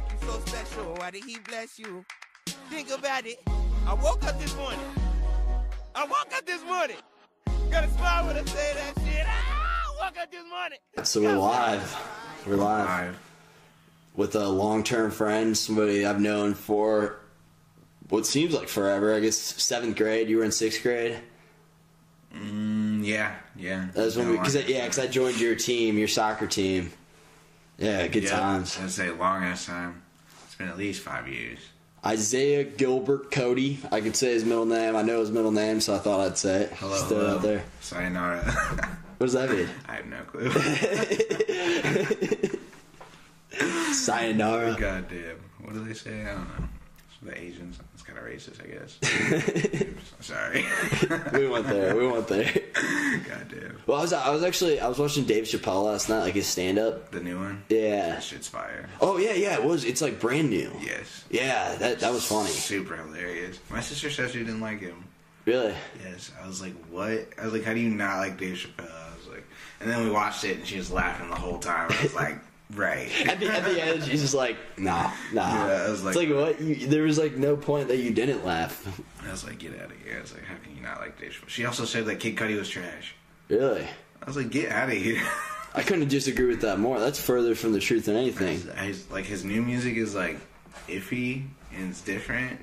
make you so special? Why did he bless you? Think about it. I woke up this morning. I woke up this morning. Got a smile when I say that shit. Ah, I woke up this morning. So we're live. We're live with a long-term friend, somebody I've known for what seems like forever. I guess seventh grade. You were in sixth grade. Mm, yeah, yeah. That was when we, cause I, yeah, because I joined your team, your soccer team. Yeah, good Yeah, times. I'd say long ass time. It's been at least five years. Isaiah Gilbert Cody. I could say his middle name. I know his middle name, so I thought I'd say it. Hello, Just throw it hello. out there. Sayonara. What does that mean? I have no clue. Sayonara. Goddamn. What do they say? I don't know. It's the Asians. Kind of racist, I guess. Sorry. we went there. We went there. Goddamn. Well, I was I was actually I was watching Dave Chappelle last night, like his stand up. The new one? Yeah. That shit's fire. Oh yeah, yeah. It was. It's like brand new. Yes. Yeah, that that was funny. Super hilarious. My sister said she didn't like him. Really. Yes. I was like, what? I was like, how do you not like Dave Chappelle? I was like, and then we watched it and she was laughing the whole time. I was like, right. At the, at the end, she's just like, nah, nah. Yeah, I was like- it's like what? You, there was like no point that you didn't laugh. I was like, get out of here. I was like, how can you not like Dave Chappelle? She also said that Kid Cudi was trash. Really. I was like, get out of here. I couldn't disagree with that more. That's further from the truth than anything. His, like his new music is like iffy and it's different.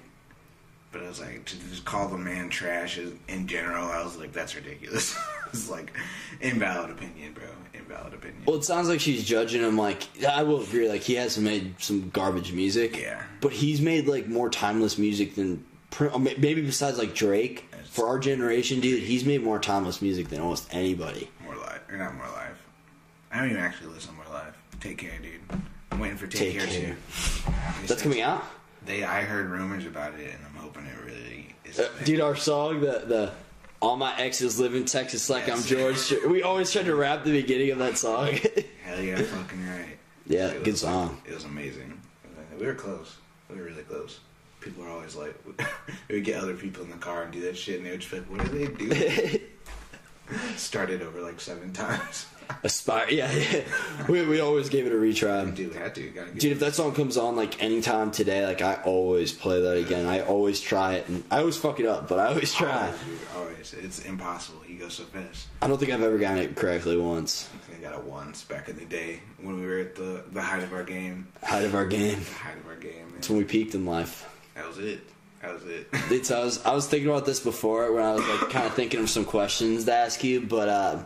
But I was like, to just call the man trash in general, I was like, that's ridiculous. it's like invalid opinion, bro. Invalid opinion. Well, it sounds like she's judging him. Like I will agree. Like he has made some garbage music. Yeah. But he's made like more timeless music than maybe besides like Drake. For our generation, dude, he's made more timeless music than almost anybody. More Life, or not More Life. I don't even actually listen to More Life. Take care, dude. I'm waiting for Take Take, Care, Care. too. That's coming out. They, I heard rumors about it, and I'm hoping it really is. Uh, dude, our song, the the all my exes live in Texas like I'm George. We always tried to rap the beginning of that song. Hell yeah, fucking right. Yeah, It good song. It was amazing. We were close. We were really close. People were always like, we would get other people in the car and do that shit, and they would just be like, what are they doing? Started over like seven times. Aspire, yeah, yeah. We, we always gave it a retry. Dude, had to. Gotta Dude, if that song comes on like anytime today, like I always play that again. I always try it, and I always fuck it up, but I always try. Always, dude, always. It's impossible. You go so fast. I don't think I've ever gotten it correctly once. I think I got it once back in the day when we were at the, the height of our game. Height of our game. The height of our game. It's Man. when we peaked in life. That was it. That was it. So I was I was thinking about this before when I was like kind of thinking of some questions to ask you, but uh,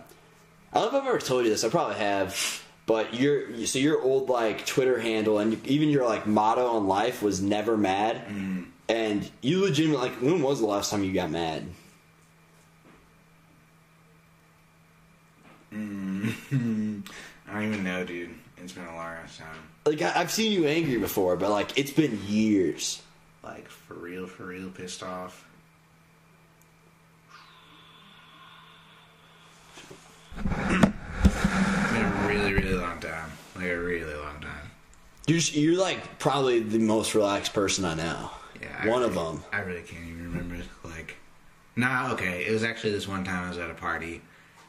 I don't know if I've ever told you this. I probably have. But your so your old like Twitter handle and even your like motto on life was never mad, mm-hmm. and you legitimately like when was the last time you got mad? Mm-hmm. I don't even know, dude. It's been a long time. Like I, I've seen you angry before, but like it's been years. Like, for real, for real pissed off. Been a really, really long time. Like, a really long time. You're you're like probably the most relaxed person I know. Yeah, I one of them. I really can't even remember. Like, nah, okay. It was actually this one time I was at a party,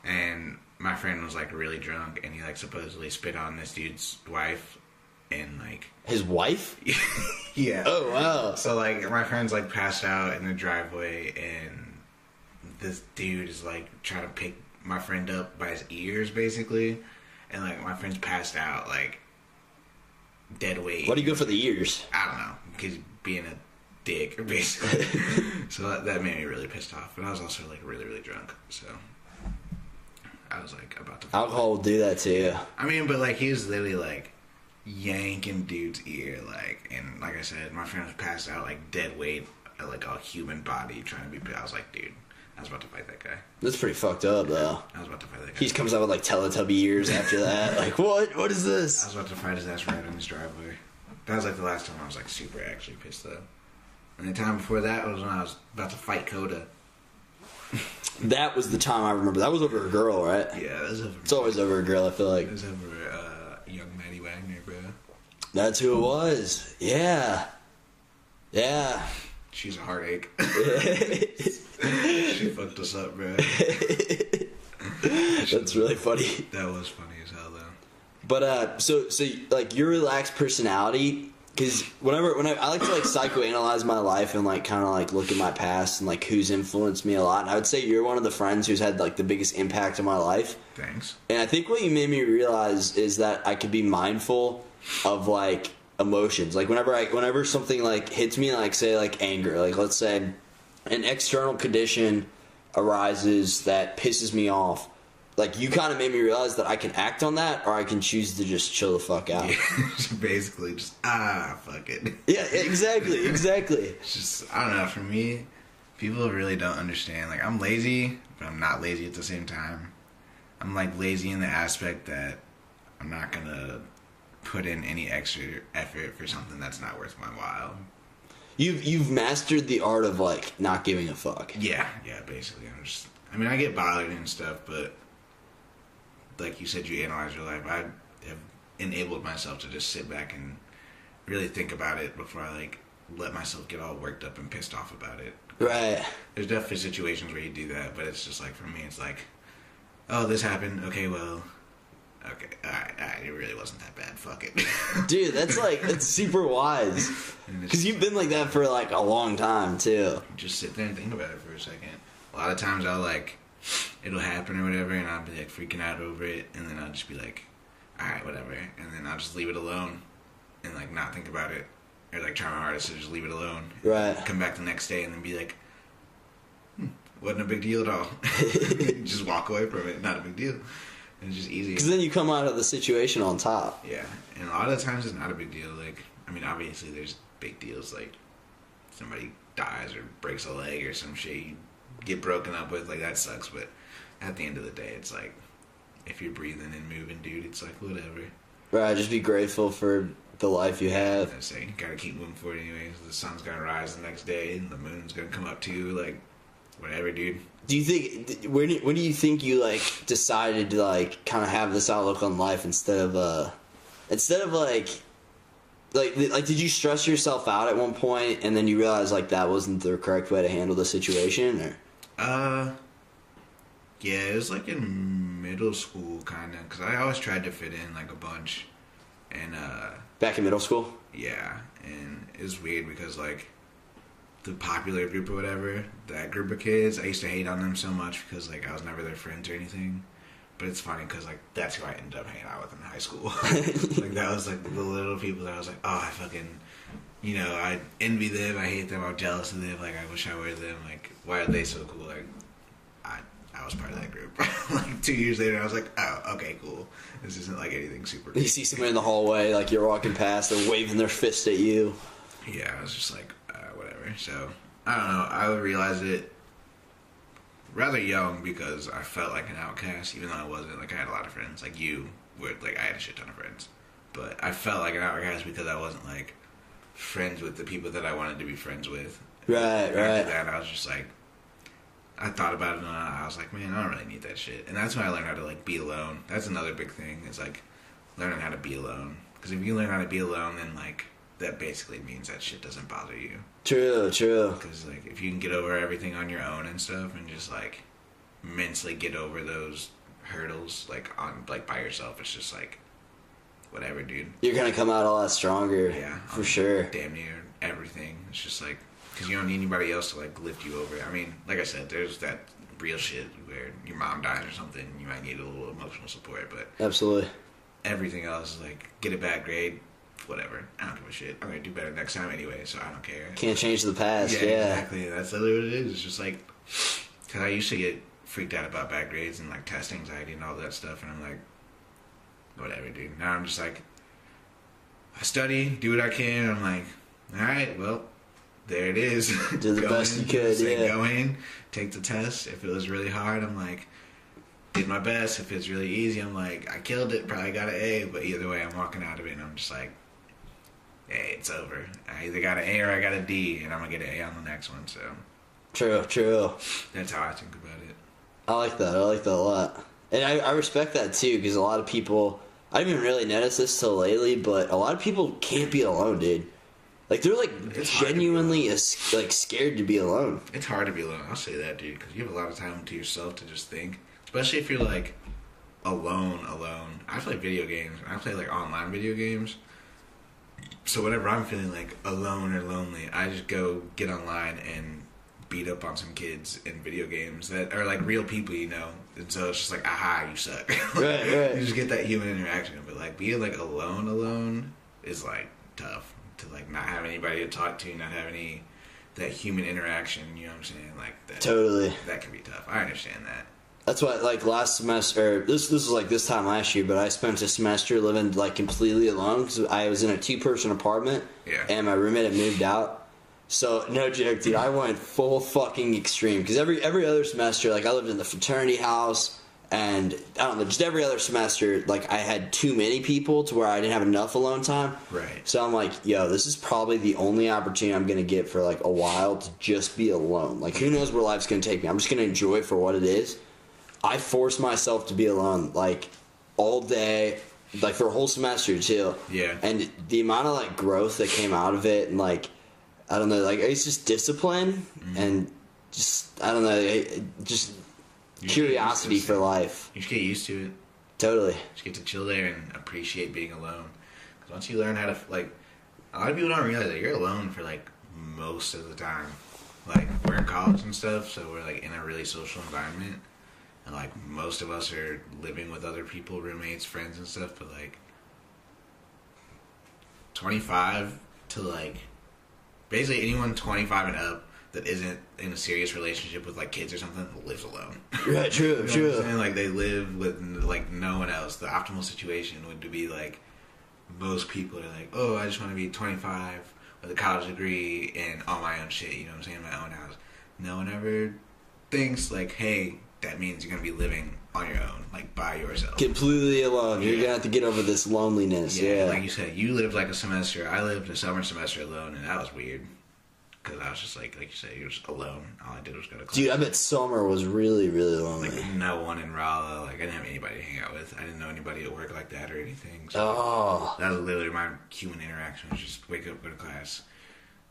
and my friend was like really drunk, and he like supposedly spit on this dude's wife, and like, His wife? yeah. Oh wow. So like, my friend's like passed out in the driveway, and this dude is like trying to pick my friend up by his ears, basically, and like my friend's passed out, like dead weight. Why do you go for the ears? I don't know, because being a dick, basically. so that, that made me really pissed off. and I was also like really, really drunk, so I was like about to. Alcohol will do that to you. I mean, but like he was literally like yanking dude's ear, like, and like I said, my friend was passed out, like dead weight, like a human body trying to be. I was like, dude, I was about to fight that guy. That's pretty fucked up though. I was about to fight that guy. He just comes out with like Teletubby ears after that. Like what? What is this? I was about to fight his ass right in his driveway. That was like the last time I was like super actually pissed though. And the time before that was when I was about to fight Coda. That was the time I remember. That was over a girl, right? Yeah, that was over. It's always over a girl. I feel like It was over uh, young Maddie Wagner, bro. that's who it was. Yeah, yeah. She's a heartache. she fucked us up, bro. That's really funny. That was funny as hell, though. But uh, so so like your relaxed personality, because whenever when I, I like to like psychoanalyze my life and like kind of like look at my past and like who's influenced me a lot. And I would say you're one of the friends who's had like the biggest impact on my life. Thanks. And I think what you made me realize is that I could be mindful of like emotions. Like whenever I whenever something like hits me, like say like anger, like let's say an external condition arises that pisses me off. Like you kind of made me realize that I can act on that, or I can choose to just chill the fuck out. Basically, just ah, fuck it. Yeah, exactly, exactly. It's just I don't know. For me, people really don't understand. Like I'm lazy, but I'm not lazy at the same time. I'm like lazy in the aspect that I'm not gonna put in any extra effort for something that's not worth my while. You've you've mastered the art of like not giving a fuck. Yeah, yeah. Basically, I'm just. I mean, I get bothered and stuff, but like you said, you analyze your life. I have enabled myself to just sit back and really think about it before I like let myself get all worked up and pissed off about it. Right. There's definitely situations where you do that, but it's just like for me, it's like, oh, this happened. Okay, well, okay, all right, all right it really wasn't that bad. Fuck it. Dude, that's like that's super wise. Cuz you've been like that for like a long time too. just sit there and think about it for a second. A lot of times I'll like, it'll happen or whatever, and I'll be like freaking out over it, and then I'll just be like, all right, whatever, and then I'll just leave it alone, and like not think about it, or like try my hardest to just leave it alone. Right. Come back the next day and then be like, hmm, wasn't a big deal at all. just walk away from it, not a big deal. It's just easy. Cuz then you come out of the situation on top. Yeah, and a lot of the times it's not a big deal. Like, I mean, obviously there's big deals. Like, somebody dies or breaks a leg or some shit, you get broken up with. Like that sucks. But at the end of the day, it's like if you're breathing and moving, dude, it's like whatever. Right, just be grateful for the life you have. I say you gotta keep moving forward anyways. The sun's gonna rise the next day, and the moon's gonna come up too. Like, whatever, dude. Do you think when when do you think you like decided to like kind of have this outlook on life instead of uh instead of like like like did you stress yourself out at one point and then you realized like that wasn't the correct way to handle the situation or Uh, yeah, it was like in middle school, kind of, because I always tried to fit in like a bunch, and uh, back in middle school? yeah, and it was weird because like the popular group or whatever, that group of kids, I used to hate on them so much because like I was never their friends or anything. But it's funny because like that's who I ended up hanging out with in high school. like that was like the little people that I was like, oh, I fucking, you know, I envy them, I hate them, I'm jealous of them. Like I wish I were them. Like why are they so cool? Like I I was part of that group. like two years later, I was like, oh, okay, cool. This isn't like anything super. You see someone in the hallway like you're walking past they're waving their fist at you. yeah, I was just like, whatever. So I don't know. I realized it rather young because I felt like an outcast, even though I wasn't. Like I had a lot of friends, like you, were like I had a shit ton of friends, but I felt like an outcast because I wasn't like friends with the people that I wanted to be friends with. Right, After right. that, I was just like, I thought about it and I was like, man, I don't really need that shit. And that's when I learned how to like be alone. That's another big thing. Is like learning how to be alone. Because if you learn how to be alone, then like that basically means that shit doesn't bother you. True, true. Because like if you can get over everything on your own and stuff, and just like mentally get over those hurdles, like on like by yourself, it's just like whatever, dude. You're gonna come out a lot stronger. Yeah, For sure. Damn near everything. It's just like because you don't need anybody else to like lift you over. I mean, like I said, there's that real shit where your mom dies or something, you might need a little emotional support, but Absolutely. everything else is like get a bad grade, whatever. I don't give a shit. I'm gonna do better next time anyway, so I don't care. Can't change the past, Yeah, yeah. exactly. That's literally what it is. It's just like, cause I used to get freaked out about bad grades and like test anxiety and all that stuff, and I'm like, whatever, dude. Now I'm just like, I study, do what I can. I'm like, all right, well, there it is. Do the best in, you could, say, yeah. Go in, take the test. If it was really hard, I'm like, did my best. If it's really easy, I'm like, I killed it. Probably got an A. But either way, I'm walking out of it, and I'm just like, hey, it's over. I either got an A or I got a D, and I'm gonna get an A on the next one. So True, true. that's how I think about it. I like that. I like that a lot. And I, I respect that too, because a lot of people, I didn't even really notice this till lately, but a lot of people can't be alone, dude. Like they're like It's hard to be genuinely as, like scared to be alone. It's hard to be alone. I'll say that, dude, because you have a lot of time to yourself to just think. Especially if you're like alone, alone. I play video games. I play like online video games. So whenever I'm feeling like alone or lonely, I just go get online and beat up on some kids in video games that are like real people, you know. And so it's just like, aha, you suck. Right, right. you just get that human interaction, but like being like alone, alone is like tough to like not have anybody to talk to, not have any that human interaction. You know what I'm saying? Like that. Totally. That can be tough. I understand that. That's why, like last semester, this this was like this time last year, but I spent a semester living like completely alone because I was in a two person apartment, Yeah. and my roommate had moved out. So no joke, dude, I went full fucking extreme because every every other semester, like I lived in the fraternity house, and I don't know, just every other semester, like I had too many people to where I didn't have enough alone time. Right. So I'm like, yo, this is probably the only opportunity I'm gonna get for like a while to just be alone. Like, who knows where life's gonna take me? I'm just gonna enjoy it for what it is. I forced myself to be alone like all day, like for a whole semester too. Yeah. And the amount of like growth that came out of it, and like, I don't know, like it's just discipline mm-hmm. and just I don't know, just You curiosity for life. You should get used to it. Totally. Just get to chill there and appreciate being alone. Because once you learn how to like, a lot of people don't realize that you're alone for like most of the time. Like we're in college and stuff, so we're like in a really social environment, and like most of us are living with other people, roommates, friends, and stuff. But like, twenty five to like, basically anyone twenty five and up that isn't in a serious relationship with like kids or something lives alone. Right, true, You know true. saying? Like they live with like no one else. The optimal situation would be like most people are like, oh, I just want to be 25 with a college degree and all my own shit. You know what I'm saying? My own house. No one ever thinks like, hey, that means you're gonna be living on your own, like by yourself. Completely alone. You're gonna have to get over this loneliness. Yeah. like you said, you lived like a semester. I lived a summer semester alone, and that was weird. Cause I was just like, like you said, you were just alone. All I did was go to class. Dude, I bet summer was really, really lonely. like no one in Raleigh. Like I didn't have anybody to hang out with. I didn't know anybody at work like that or anything. So Oh, that was literally my human interaction. Was just wake up, go to class.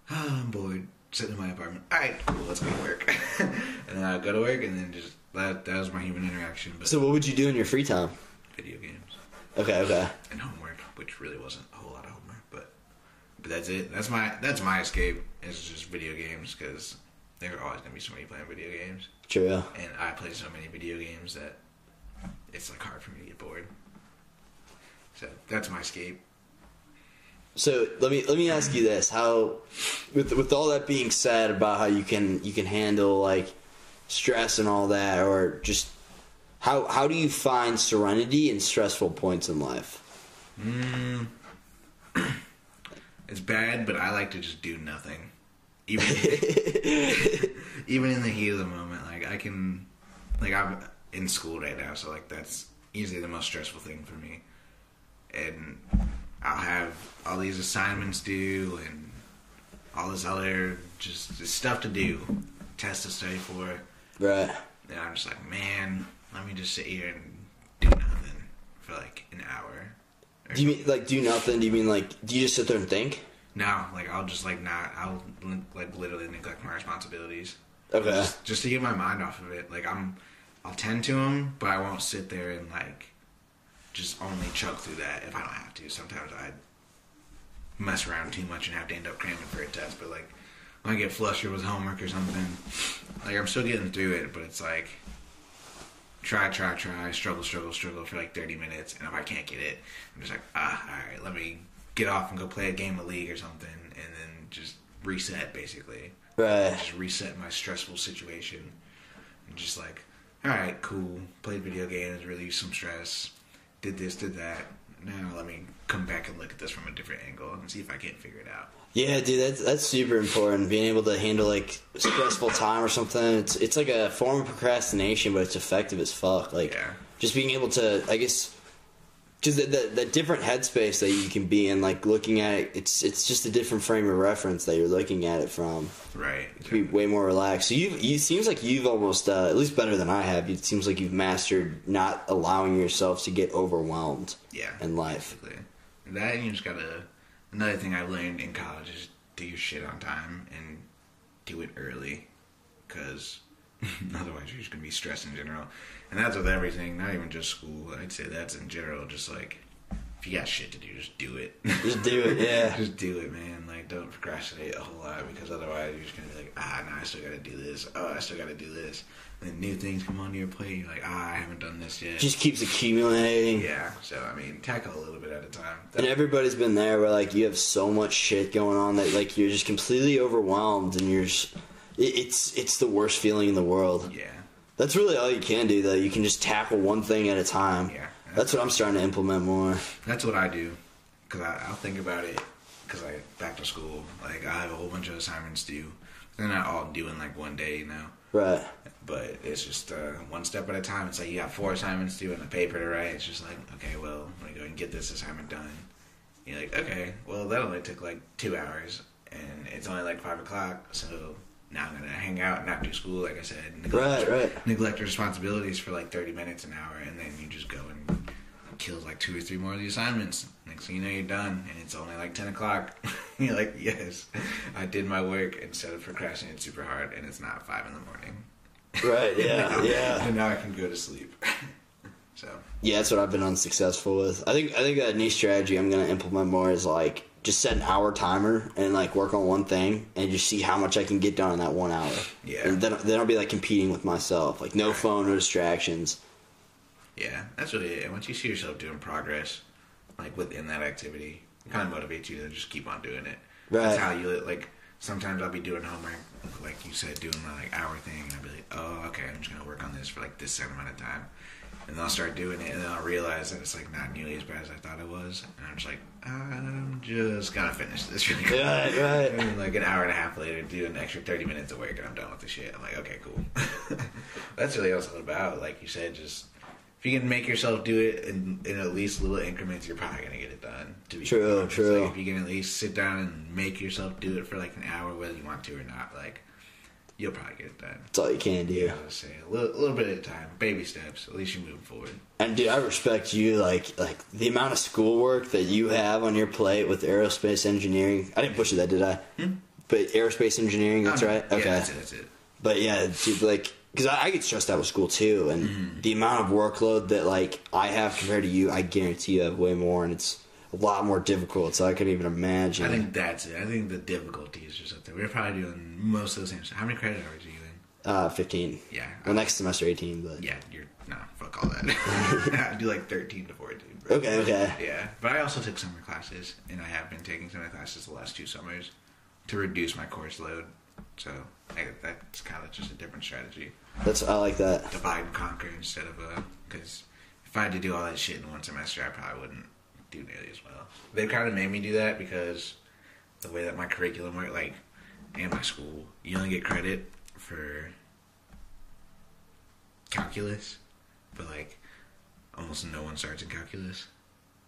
Oh, I'm bored. Sit in my apartment. All right, cool. Let's go to work. and then I go to work, and then just that that was my human interaction. But so what would you do in your free time? video games Okay, okay. and homework, which really wasn't a whole lot of homework, but but that's it. That's my that's my escape. Is just video games because there are always gonna be somebody playing video games. True. and I play so many video games that it's like hard for me to get bored. So that's my escape. So let me let me ask you this: How, with with all that being said about how you can you can handle like stress and all that, or just how how do you find serenity in stressful points in life? Mm. It's bad, but I like to just do nothing, even even in the heat of the moment. Like I can, like I'm in school right now, so like that's easily the most stressful thing for me. And I'll have all these assignments due and all this other just stuff to do, tests to study for. Right. And I'm just like, man, let me just sit here and do nothing for like an hour. Do you mean like do nothing? Do you mean like do you just sit there and think? No, like I'll just like not. I'll like literally neglect my responsibilities. Okay. Just, just to get my mind off of it. Like I'm, I'll tend to them, but I won't sit there and like just only chug through that if I don't have to. Sometimes I mess around too much and have to end up cramming for a test. But like I get flustered with homework or something, like I'm still getting through it, but it's like try, try, try, struggle, struggle, struggle for like 30 minutes, and if I can't get it, I'm just like, ah, all right, let me get off and go play a game of League or something, and then just reset basically. Right. Just reset my stressful situation, and just like, all right, cool, played video games, released some stress, did this, did that. Now let me come back and look at this from a different angle and see if I can't figure it out. Yeah, dude, that's that's super important. Being able to handle like stressful time or something. It's it's like a form of procrastination, but it's effective as fuck. Like Yeah. just being able to, I guess, just the, the the different headspace that you can be in. Like looking at it, it's it's just a different frame of reference that you're looking at it from. Right. You can Be way more relaxed. So you you seems like you've almost uh, at least better than I have. It seems like you've mastered not allowing yourself to get overwhelmed Yeah. in life. And that you just gotta another thing I learned in college is do your shit on time and do it early because otherwise you're just gonna be stressed in general. And that's with everything not even just school. I'd say that's in general just like if you got shit to do, just do it. Just do it, yeah. just do it, man. Like, don't procrastinate a whole lot because otherwise you're just gonna be like, ah, no, I still gotta do this. Oh, I still gotta do this. And then new things come onto your plate. You're like, ah, I haven't done this yet. Just keeps accumulating. yeah. So I mean, tackle a little bit at a time. And everybody's been there where like you have so much shit going on that like you're just completely overwhelmed and you're just, it, it's it's the worst feeling in the world. yeah. That's really all you can do though. You can just tackle one thing at a time. Yeah. That's what I'm starting to implement more. That's what I do, cause I, I'll think about it, cause I back to school. Like I have a whole bunch of assignments due. They're not all due in like one day, you know. Right. But it's just uh, one step at a time. It's like you got four assignments due and a paper to write. It's just like, okay, well, let me go and get this assignment done. You're like, okay, well, that only took like two hours, and it's only like five o'clock, so now I'm gonna hang out and not do school, like I said. Right, right. Neglect your responsibilities for like 30 minutes an hour, and then you just go and kill like two or three more of the assignments. Next thing you know, you're done, and it's only like 10 o'clock. you're like, yes, I did my work instead of procrastinating super hard, and it's not five in the morning. Right. Yeah. now, yeah. And now I can go to sleep. so Yeah, that's what I've been unsuccessful with. I think I think a new strategy I'm gonna implement more is like just set an hour timer and like work on one thing and just see how much I can get done in that one hour. Yeah. And then then I'll be like competing with myself. Like no phone, no distractions. yeah, that's really it. And once you see yourself doing progress, like within that activity, it kind of motivates you to just keep on doing it. Right. That's how you like. Sometimes I'll be doing homework, like you said, doing my like hour thing, and I'll be like, oh, okay, I'm just gonna work on this for like this certain amount of time. And then I'll start doing it, and then I'll realize that it's like not nearly as bad as I thought it was, and I'm just like, I'm just gonna finish this really quick. Right, right. And then, like an hour and a half later, do an extra 30 minutes of work, and I'm done with the shit. I'm like, okay, cool. That's really all it's all about. Like you said, just if you can make yourself do it in, in at least little increments, you're probably gonna get it done. To be True, honest. true. Like, if you can at least sit down and make yourself do it for like an hour, whether you want to or not, like you'll probably get it done. That's all you can do. I would say a little, a little bit at a time, baby steps. At least you're moving forward. And dude, I respect you. Like like the amount of schoolwork that you have on your plate with aerospace engineering. I didn't push it that, did I? Hmm? But aerospace engineering, that's Oh, right. Yeah, Okay. that's it. That's it. But yeah, dude, like, because I, I get stressed out with school too, and the amount of workload that like I have compared to you, I guarantee you have way more, and it's a lot more difficult. So I couldn't even imagine. I think that's it. I think the difficulty is just up there. We're probably doing most of the same. How many credit hours are you in? uh, fifteen. Yeah. Well, next semester eighteen, but Yeah, you're no fuck all that. I do like thirteen to fourteen. Bro. okay, okay. Yeah, but I also took summer classes, and I have been taking summer classes the last two summers to reduce my course load. So I, that's kind of just a different strategy. That's I like that. Divide and conquer instead of a because if I had to do all that shit in one semester, I probably wouldn't do nearly as well. They kind of made me do that because the way that my curriculum worked, like in my school, you only get credit for calculus, but like almost no one starts in calculus.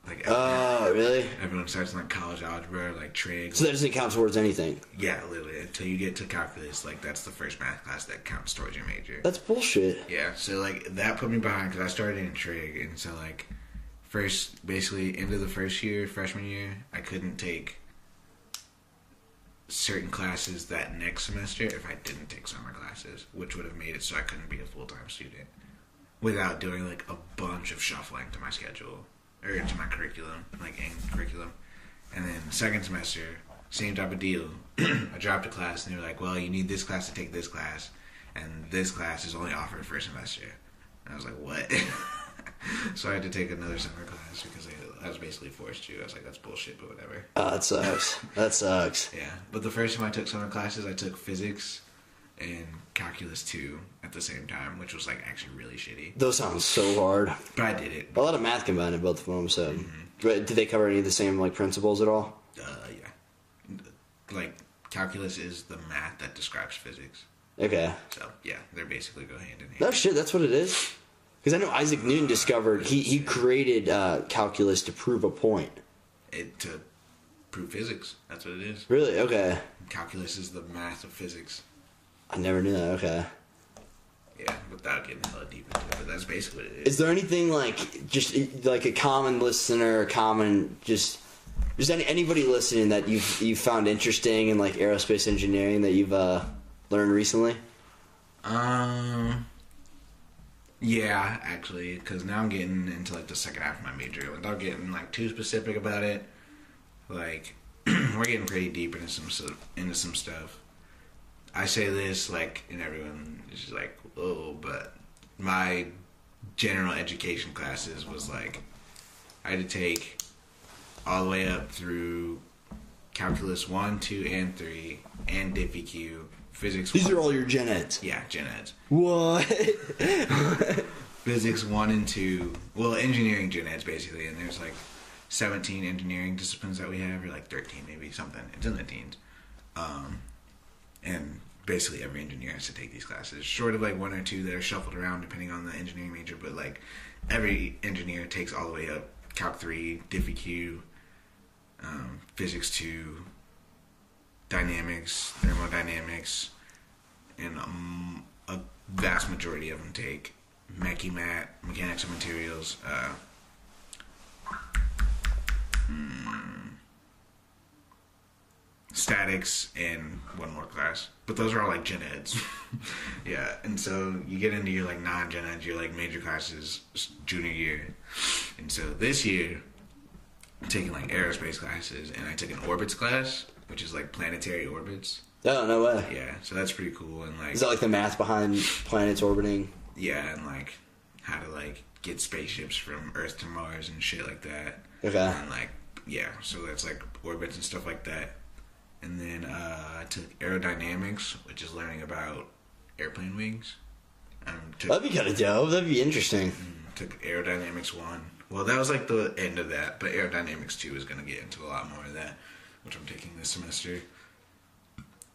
Like Oh, really? everyone starts in like college algebra, like trig. So that doesn't count towards anything. yeah, literally until you get to calculus, like that's the first math class that counts towards your major. That's bullshit. Yeah, so like that put me behind because I started in trig, and so like first, basically end of the first year, freshman year, I couldn't take certain classes that next semester if I didn't take summer classes, which would have made it so I couldn't be a full time student without doing like a bunch of shuffling to my schedule or to my curriculum, like in curriculum. And then second semester, same type of deal. I dropped a class and they were like, "Well, you need this class to take this class, and this class is only offered first semester." And I was like, "What?" so I had to take another summer class because I, I was basically forced to. I was like, "That's bullshit," but whatever. Oh, that sucks. that sucks. Yeah, but the first time I took summer classes, I took physics and calculus two at the same time, which was like actually really shitty. Those sound so hard. But I did it. A lot of math combined in both of them. So, but did they cover any of the same like principles at all? Uh, yeah, like calculus is the math that describes physics. Okay. So yeah, they're basically go hand in hand. No shit, that's what it is. Because I know Isaac Newton discovered he he created uh, calculus to prove a point. It to prove physics. That's what it is. Really? Okay. Calculus is the math of physics. I never knew that. Okay. Yeah, without getting hella deep into it, but that's basically what it is. Is there anything like just like a common listener, a common just just any anybody listening that you've you found interesting in like aerospace engineering that you've uh, learned recently? Um, Yeah, actually, because now I'm getting into like the second half of my major. Without getting like too specific about it, like we're getting pretty deep into some into some stuff. I say this like, and everyone is like, "Oh," but my general education classes was like, I had to take all the way up through calculus one, two, and three, and DiffyQ, physics. These one- are all your gen eds. yeah, gen eds. What? physics one and two. Well, engineering gen eds basically, and there's like 17 engineering disciplines that we have, or like 13 maybe something. It's in the teens. Um, and basically every engineer has to take these classes, short of like one or two that are shuffled around depending on the engineering major. But like every engineer takes all the way up Calc three, DiffyQ, um, Physics two, Dynamics, Thermodynamics, and um, a vast majority of them take Mechie Mat, Mechanics of Materials, uh, mm, Statics, and one more class. But those are all like gen eds. yeah, and so you get into your like non gen eds, your like major classes junior year. And so this year, I'm taking like aerospace classes, and I took an orbits class, which is like planetary orbits. oh no way. Yeah, so that's pretty cool. And like, Is that like the math behind planets orbiting? yeah, and like how to like get spaceships from Earth to Mars and shit like that. Okay. And like, yeah, so that's like orbits and stuff like that. And then uh, I took aerodynamics, which is learning about airplane wings. Um, took, That'd be kind of dope. That'd be interesting. took aerodynamics one. Well, that was like the end of that, but aerodynamics two is going to get into a lot more of that, which I'm taking this semester.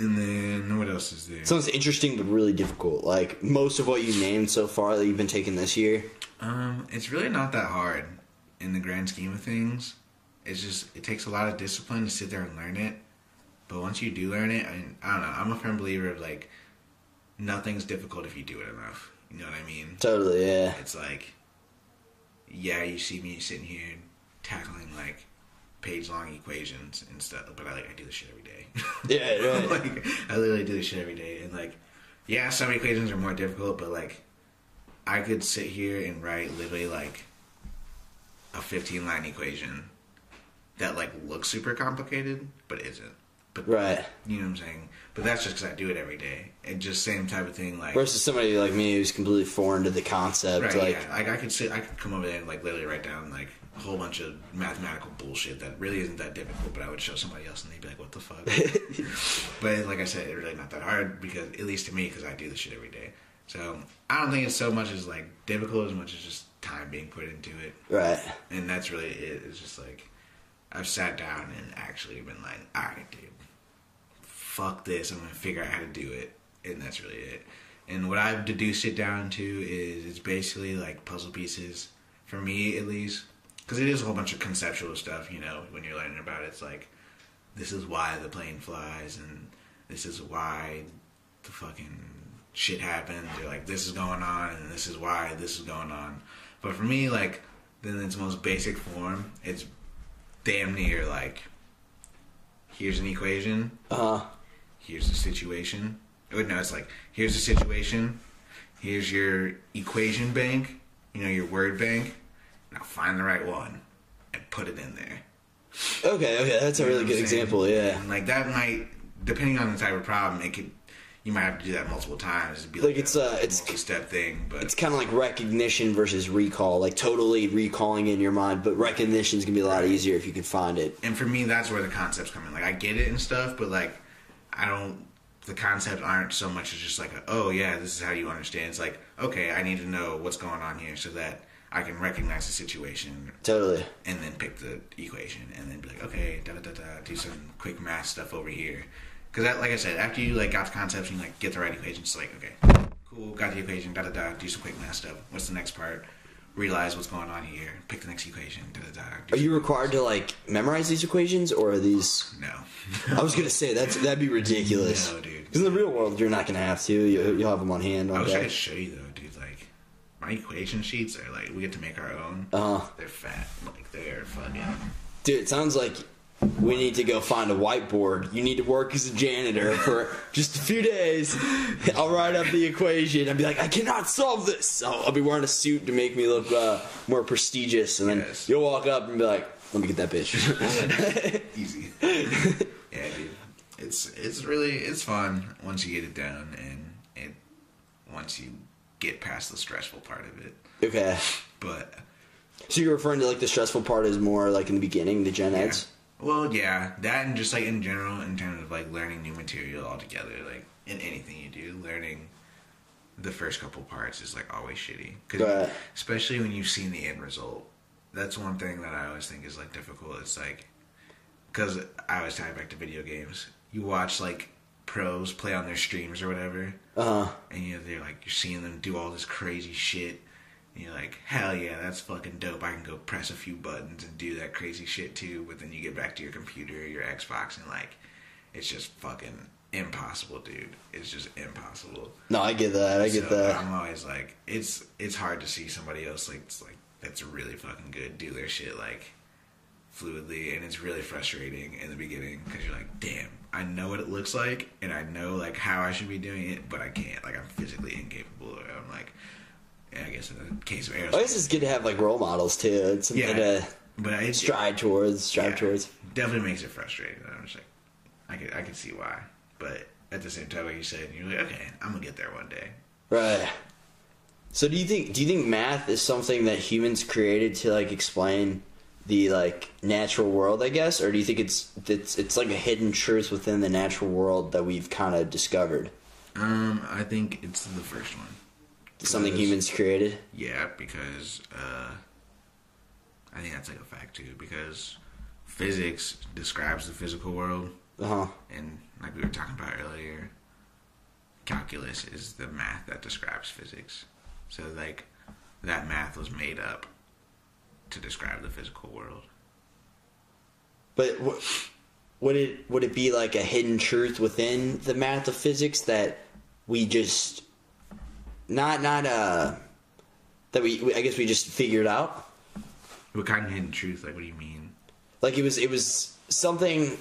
And then what else is there? Sounds interesting, but really difficult. Like most of what you named so far that you've been taking this year. Um, it's really not that hard in the grand scheme of things. It's just it takes a lot of discipline to sit there and learn it. But once you do learn it, I, I don't know. I'm a firm believer of like nothing's difficult if you do it enough. You know what I mean? Totally, yeah. It's like, yeah, you see me sitting here tackling like page long equations and stuff, but I like I do this shit every day. Yeah, right. like I literally do this shit every day, and like, yeah, some equations are more difficult, but like, I could sit here and write literally like a 15 line equation that like looks super complicated, but isn't. But Right. you know what I'm saying? But that's just because I do it every day, and just same type of thing. Like Versus somebody like me who's completely foreign to the concept. Right, like, yeah. Like I could sit, I could come over there and like literally write down like a whole bunch of mathematical bullshit that really isn't that difficult, but I would show somebody else and they'd be like, "What the fuck?" but like I said, it's really not that hard because at least to me, because I do this shit every day. So I don't think it's so much as like difficult as much as just time being put into it, right. and that's really it. It's just like I've sat down and actually been like, "All right, dude, fuck this. I'm gonna figure out how to do it," and that's really it. And what I've deduced it down to is it's basically like puzzle pieces for me at least, because it is a whole bunch of conceptual stuff. You know, when you're learning about it, it's like this is why the plane flies, and this is why the fucking shit happens, or like this is going on, and this is why this is going on. But for me, like, in its most basic form, it's damn near like here's an equation, Uh huh. here's the situation. Oh, no, it's like here's the situation, here's your equation bank, you know, your word bank. Now find the right one and put it in there. Okay, okay, that's a really good example. Yeah. And like that might, depending on the type of problem, it could. You might have to do that multiple times. It'd be Like, it's, uh, it's- multi-step thing, but It's kind of like recognition versus recall, like totally recalling in your mind, but recognition's gonna be a lot easier if you can find it. and for me that's where the concepts come in like i get it and stuff but like i don't the concepts aren't so much as just like a, oh yeah this is how you understand it's like okay i need to know what's going on here so that i can recognize the situation Totally. and then pick the equation and then be like okay da da da da do some quick math stuff over here because that like i said after you like got the concepts and you like get the right equation it's like okay cool got the equation da da da do some quick math stuff what's the next part realize what's going on here pick the next equation da da da Are you required to like memorize these equations, or are these? no I was gonna say that's that'd be ridiculous. No, dude. Because in the real world, you're not gonna have to. You, you'll have them on hand I wish I day. could show you though, my equation sheets are like we get to make our own. Uh huh. They're fat, like they're fucking. Dude, it sounds like we need to go find a whiteboard. You need to work as a janitor for just a few days. I'll write up the equation. I'll be like, I cannot solve this. So I'll be wearing a suit to make me look uh, more prestigious. And then Yes. you'll walk up and be like, let me get that bitch. Easy. yeah, dude. It's it's really it's fun once you get it down and it once you get past the stressful part of it. okay. But So you're referring to like the stressful part is more like in the beginning, the gen yeah. eds? Well, yeah, that and just like in general, in terms of like learning new material altogether, like in anything you do, learning the first couple parts is like always shitty. Cause especially when you've seen the end result. That's one thing that I always think is like difficult. It's like because I always tie back to video games. You watch like pros play on their streams or whatever, Uh huh. and you know, they're like you're seeing them do all this crazy shit. And you're like, hell yeah, that's fucking dope. I can go press a few buttons and do that crazy shit too. But then you get back to your computer or your Xbox and like, it's just fucking impossible, dude. It's just impossible. No, I get that. I get So, that. I'm always like, it's it's hard to see somebody else like it's like that's really fucking good do their shit like fluidly, and it's really frustrating in the beginning because you're like, damn, I know what it looks like, and I know like how I should be doing it, but I can't. Like I'm physically incapable. Of it. I'm like, I guess in the case of aerospace, I guess it's good to have like role models too. It's something yeah, to but it's strive towards. Strive yeah, towards. Definitely makes it frustrating. I'm just like, I can I could see why, but at the same time, like you said, you're like, okay, I'm gonna get there one day. Right. So do you think do you think math is something that humans created to like explain the like natural world, I guess, or do you think it's it's it's like a hidden truth within the natural world that we've kind of discovered? Um, I think it's the first one. Something humans created. Yeah, because uh, I think that's like a fact too. Because physics describes the physical world, Uh huh. and like we were talking about earlier, calculus is the math that describes physics. So like that math was made up to describe the physical world. But w- would it would it be like a hidden truth within the math of physics that we just not not uh that we we- I guess we just figured out? What kind of hidden truth? Like, what do you mean? like it was it was something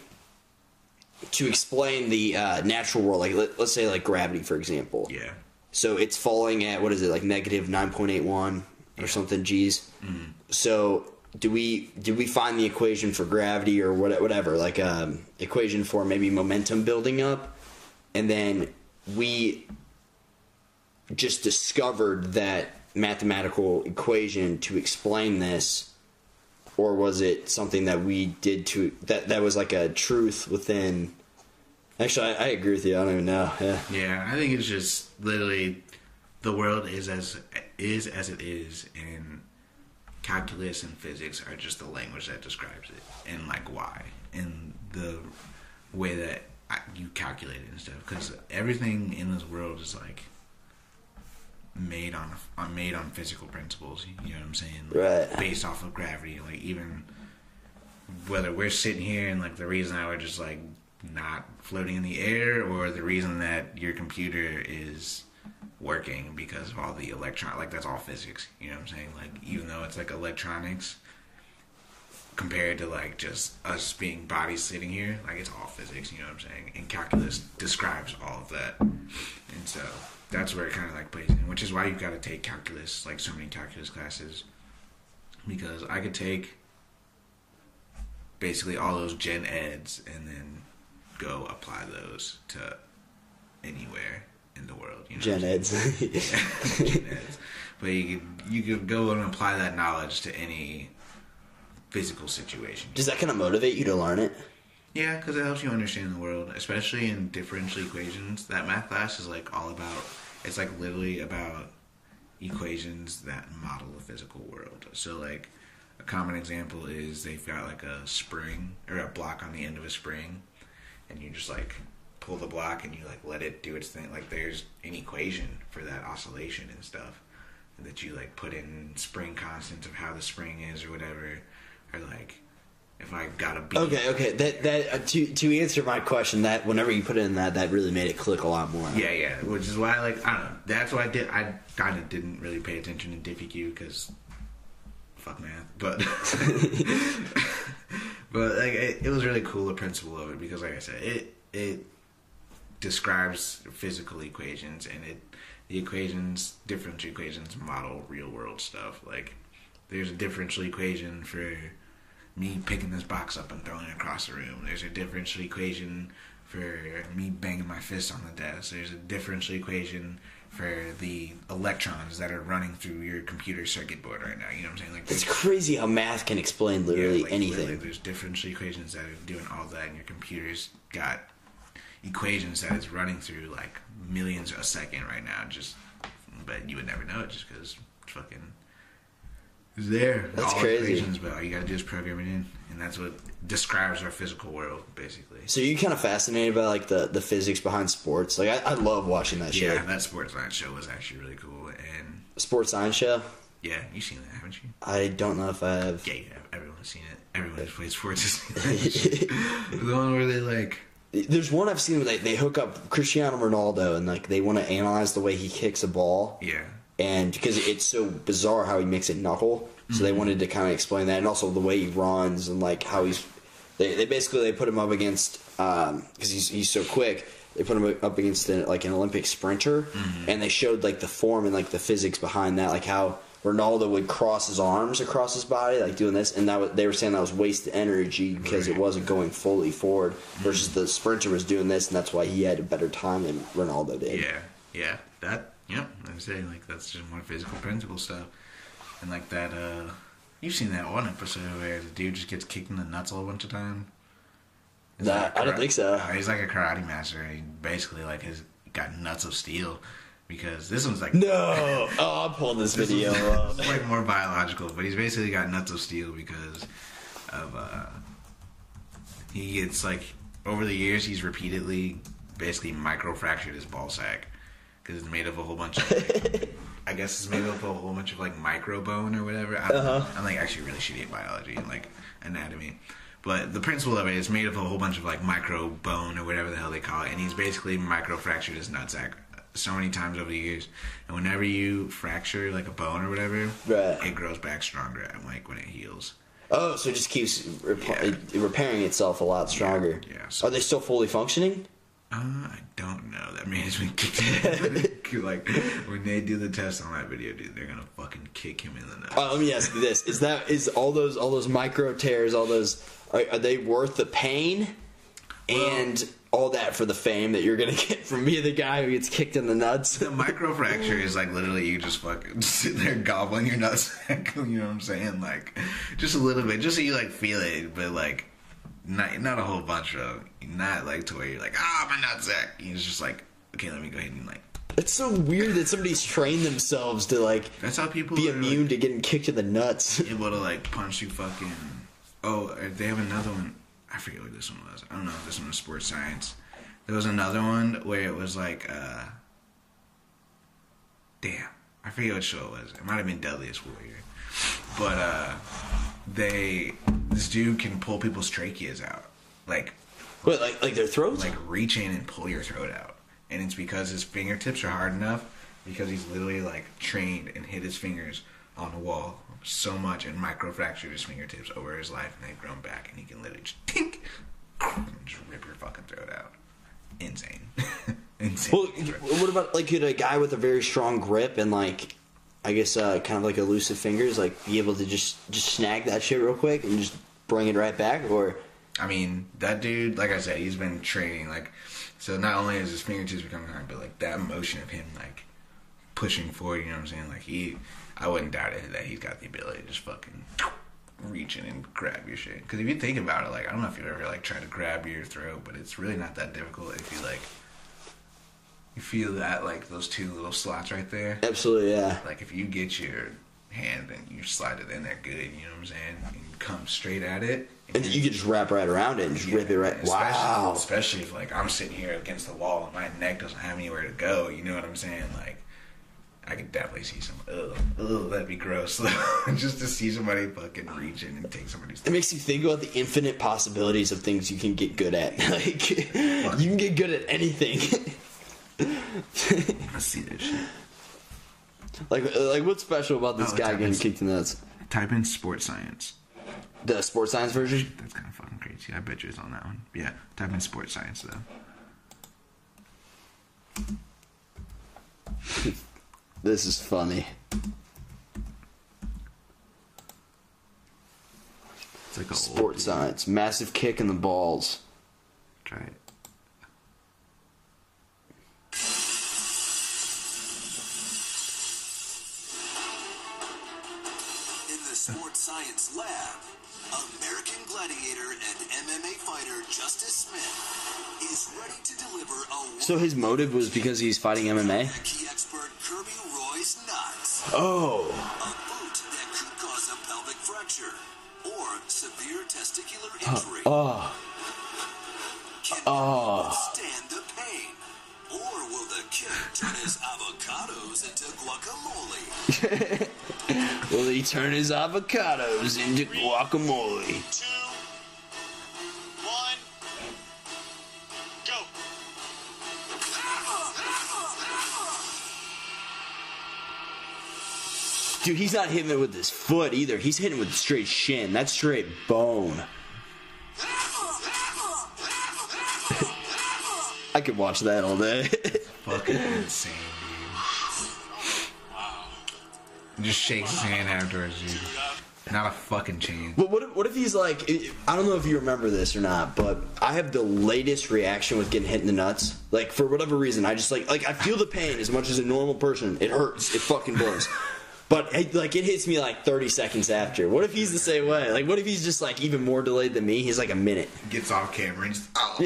to explain the uh, natural world like let, let's say like gravity for example Yeah. so it's falling at what is it like negative 9.81 or something g's so do we did we find the equation for gravity or what, whatever like um equation for maybe momentum building up? And then we just discovered that mathematical equation to explain this or was it something that we did to that that was like a truth within actually i, I agree with you i don't even know yeah. Yeah, I think it's just literally the world is as is as it is, and calculus and physics are just the language that describes it, and like why, and the way that I, you calculate it and stuff. Because everything in this world is like made on, on made on physical principles. You know what I'm saying? Like, Right. Based off of gravity, like even whether we're sitting here and like the reason that we're just like not floating in the air or the reason that your computer is working because of all the electron like that's all physics you know what i'm saying? Like even though it's like electronics compared to like just us being bodies sitting here like it's all physics you know what i'm saying? And calculus describes all of that. And so that's where it kind of like plays in which is why you've got to take calculus like so many calculus classes. Because i could take basically all those gen eds and then go apply those to anywhere in the world. You know gen eds Gen eds. But you could you could go and apply that knowledge to any physical situation. does that kind of motivate you to learn it Yeah, because it helps you understand the world, especially in differential equations. That math class is like all about. It's like literally about equations that model the physical world. So like a common example is they've got like a spring or a block on the end of a spring, and you just like pull the block and you like let it do its thing. Like there's an equation for that oscillation and stuff that you like put in spring constants of how the spring is or whatever, or like if I got a beat. okay okay that that uh, to to answer my question that whenever you put in that that really made it click a lot more Yeah, yeah. Which is why, like, I don't know. That's why I did. I kind of didn't really pay attention to Diffie Q because fuck math. But But like it, it was really cool the principle of it because like I said, it it describes physical equations and it the equations differential equations model real world stuff. Like there's a differential equation for me picking this box up and throwing it across the room. There's a differential equation for me banging my fist on the desk. There's a differential equation for the electrons that are running through your computer circuit board right now. You know what I'm saying? Like It's crazy how math can explain literally yeah, like, anything. literally, there's differential equations that are doing all that, and your computer's got equations that it's running through like millions a second right now. Just, but you would never know it just because fucking it's there. That's all crazy. Equations, but all you gotta do is program it in, and that's what describes our physical world, basically. So you kind of fascinated by like the, the physics behind sports? Like I, I love watching that show. Yeah, that sports science show was actually really cool, and Sports science show. yeah, you've seen that, haven't you? I don't know if I have. Yeah, you have. Everyone's seen it. Everyone who plays sports has seen that the one where they like. There's one I've seen where they, they hook up Cristiano Ronaldo and like they want to analyze the way he kicks a ball. Yeah. and because it's so bizarre how he makes it knuckle, so they mm-hmm. wanted to kind of explain that, and also the way he runs and like how he's. They, they basically they put him up against um, because he's he's so quick. They put him up against an, like an Olympic sprinter, mm-hmm. and they showed like the form and like the physics behind that, like how Ronaldo would cross his arms across his body, like doing this, and that was, they were saying that was wasted energy because it wasn't going fully forward, versus the sprinter was doing this, and that's why he had a better time than Ronaldo did. Yeah, yeah, that. yeah. I'm saying like that's just more physical principle stuff, and like that. uh You've seen that one episode where the dude just gets kicked in the nuts a whole bunch of time. That- like I don't think so. Uh, He's like a karate master. He basically like has got nuts of steel because this one's like No, oh, I'm pulling this This video up. is like more biological, but he's basically got nuts of steel because of uh he gets like over the years he's repeatedly basically micro fractured his ball sack because it's made of a whole bunch of like, I guess it's made up of a whole bunch of like micro bone or whatever. I don't know. Uh-huh. I'm like actually really shitty at biology and like anatomy. But the principle of it is made of a whole bunch of like micro bone or whatever the hell they call it, and he's basically micro fractured his nutsack so many times over the years. And whenever you fracture like a bone or whatever, Right. it grows back stronger. And like when it heals. Oh, so it just keeps Yeah. repairing itself a lot stronger. yeah, so- Are they still fully functioning? Uh, I don't know. That man has been kicked. like when they do the test on that video, dude, they're gonna fucking kick him in the nuts. Let me ask you this: Is that is all those all those micro tears, all those are, are they worth the pain and all that for the fame that you're gonna get from me, the guy who gets kicked in the nuts? The microfracture is like literally you just fucking sit there gobbling your nutsack. You know what I'm saying? Like just a little bit, just so you like feel it, but like not not a whole bunch of not like to where you're like ah my nutsack. It's just like okay, let me go ahead and like It's so weird that somebody's trained themselves to like that's how people be are, like, immune to getting kicked in the nuts. able to like punch you fucking. Oh, they have another one. I forget what this one was. I don't know if this one was sports science. There was another one where it was like, uh damn, I forget what show it was. It might have been Deadliest Warrior, but uh they this dude can pull people's tracheas out, like What, like like their throats? like reach in and pull your throat out. And it's because his fingertips are hard enough because he's literally like trained and hit his fingers on the wall so much and microfractured his fingertips over his life and they've grown back and he can literally just tink and just rip your fucking throat out. Insane. Insane. Well, what about like could a guy with a very strong grip and like, I guess uh, kind of like elusive fingers, like be able to just just snag that shit real quick and just bring it right back, or I mean, that dude, like I said, he's been training. Like, so not only is his fingertips becoming hard, but like that motion of him, like pushing forward. You know what I'm saying? Like he, I wouldn't doubt it that he's got the ability to just fucking reach in and grab your shit. Because if you think about it, like I don't know if you've ever like tried to grab your throat, but it's really not that difficult if you like. You feel that like those two little slots right there. absolutely, yeah. Like if you get your hand and you slide it in there good, you know what I'm saying? And you come straight at it. And you can just wrap right around it and just rip it right. Especially, Wow. Especially if like I'm sitting here against the wall and my neck doesn't have anywhere to go. You know what I'm saying? Like I could definitely see some. Ugh, ugh, that'd be gross. just to see somebody fucking reach in and take somebody's. It makes you think about the infinite possibilities of things you can get good at. Like you can get good at anything. Let's see this shit. like like what's special about this Oh, guy getting kicked in the nuts? Type in sports science. The sports science version. That's kind of fucking crazy. I bet you it's on that one. Yeah, type in sports science though. This is funny. It's like a Sports science. Massive kick in the balls. Try it. In the sports science lab, American gladiator and MMA fighter Justice Smith is ready to deliver a So his motive was because he's fighting MMA. Oh. A boot that could cause a pelvic fracture or severe testicular injury. Oh. Can Oh. withstand the pain? Or will the kid turn his avocados into guacamole? Will he turn his avocados into guacamole? two, Dude, he's not hitting it with his foot either. He's hitting with straight shin. That's straight bone. I could watch that all day. Fucking insane, dude. Just shakes his hand afterwards, dude. Not a fucking chance. But what if, what if he's like, I don't know if you remember this or not, but I have the latest reaction with getting hit in the nuts. Like for whatever reason, I just like like I feel the pain as much as a normal person. It hurts. It fucking burns. But it, like it hits me like 30 seconds after. What if he's the same way? Like what if he's just like even more delayed than me? He's like a minute. Gets off camera and just, oh.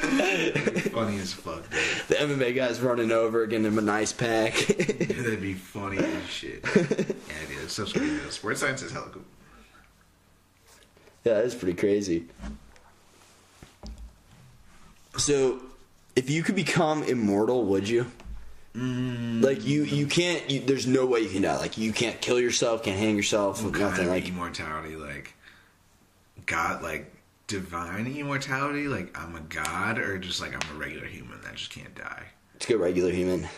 funny as fuck, dude. The MMA guy's running over, getting him a nice pack. That'd be funny as shit. Yeah, dude, scary. though. Sports science is hella cool. Yeah, that's pretty crazy. So, if you could become immortal, would you? Like you, you can't. You, there's no way you can die. Like you can't kill yourself, can't hang yourself, What nothing. Like immortality, like God, like divine immortality, like I'm a god, or just like I'm a regular human that just can't die. to go regular human.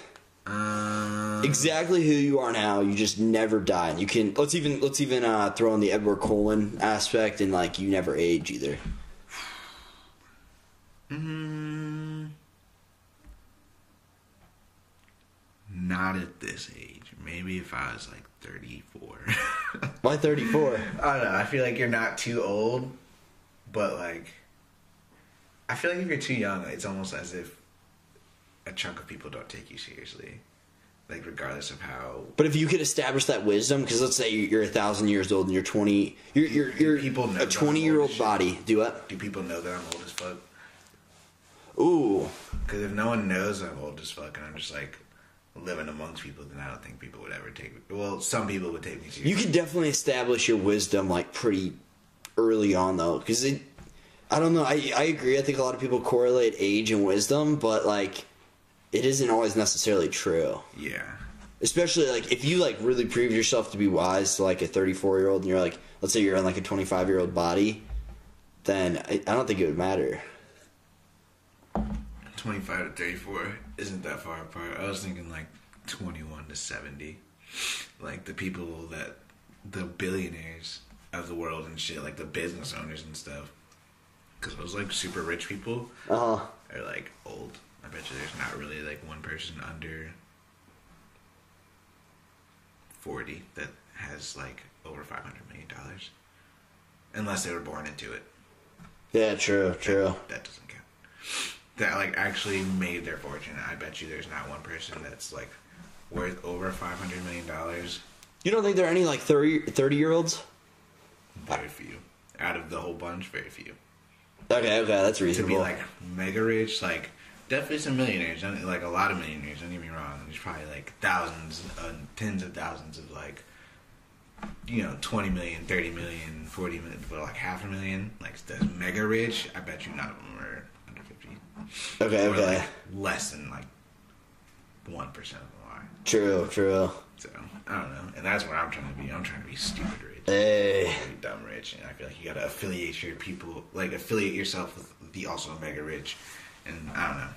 Um, Exactly who you are now. You just never die. And you can. Let's even let's even uh, throw in the Edward Cullen aspect, and like you never age either. mm, not at this age. Maybe if I was like 34. Why 34? I don't know. I feel like you're not too old, but like, I feel like if you're too young, it's almost as if a chunk of people don't take you seriously. Like, regardless of how But if you could establish that wisdom, because let's say you're a thousand years old and you're 20, you're you're, you're People know a 20 year old body. Do what? do people know that I'm old as fuck? Ooh, Because if no one knows I'm old as fuck and I'm just like living amongst people, then I don't think people would ever take me. Well, some people would take me seriously. you could definitely establish your wisdom like pretty early on though, because it. I don't know. I I agree. I think a lot of people correlate age and wisdom, but like, it isn't always necessarily true. yeah. Especially like if you like really prove yourself to be wise to like a 34 year old, and you're like, let's say you're in like a 25 year old body, then I, I don't think it would matter. 25 to 34 isn't that far apart. I was thinking like 21 to 70. Like the people that, the billionaires of the world and shit, like the business owners and stuff. Because those like super rich people Uh huh. are like old. I bet you there's not really like one person under 40 that has like over 500 million dollars. Unless they were born into it. Yeah, true, true. that doesn't count. That like actually made their fortune. I bet you there's not one person that's like worth over five hundred million dollars. You don't think there are any like 30, 30 year olds? Very few. Out of the whole bunch, very few. Okay, okay, that's reasonable. To be like mega rich, like definitely some millionaires. Like a lot of millionaires. Don't get me wrong. There's probably like thousands, uh, tens of thousands of like, you know, 20 million, 30 million, 40 million, but like half a million. Like that's mega rich. I bet you none of them are under 50. Okay, okay. like, less than like one percent of them are. True, true. So I don't know, and that's what I'm trying to be. I'm trying to be stupid rich, Hey. dumb rich, and I feel like you gotta affiliate your people, like affiliate yourself with the also mega rich, and I don't know.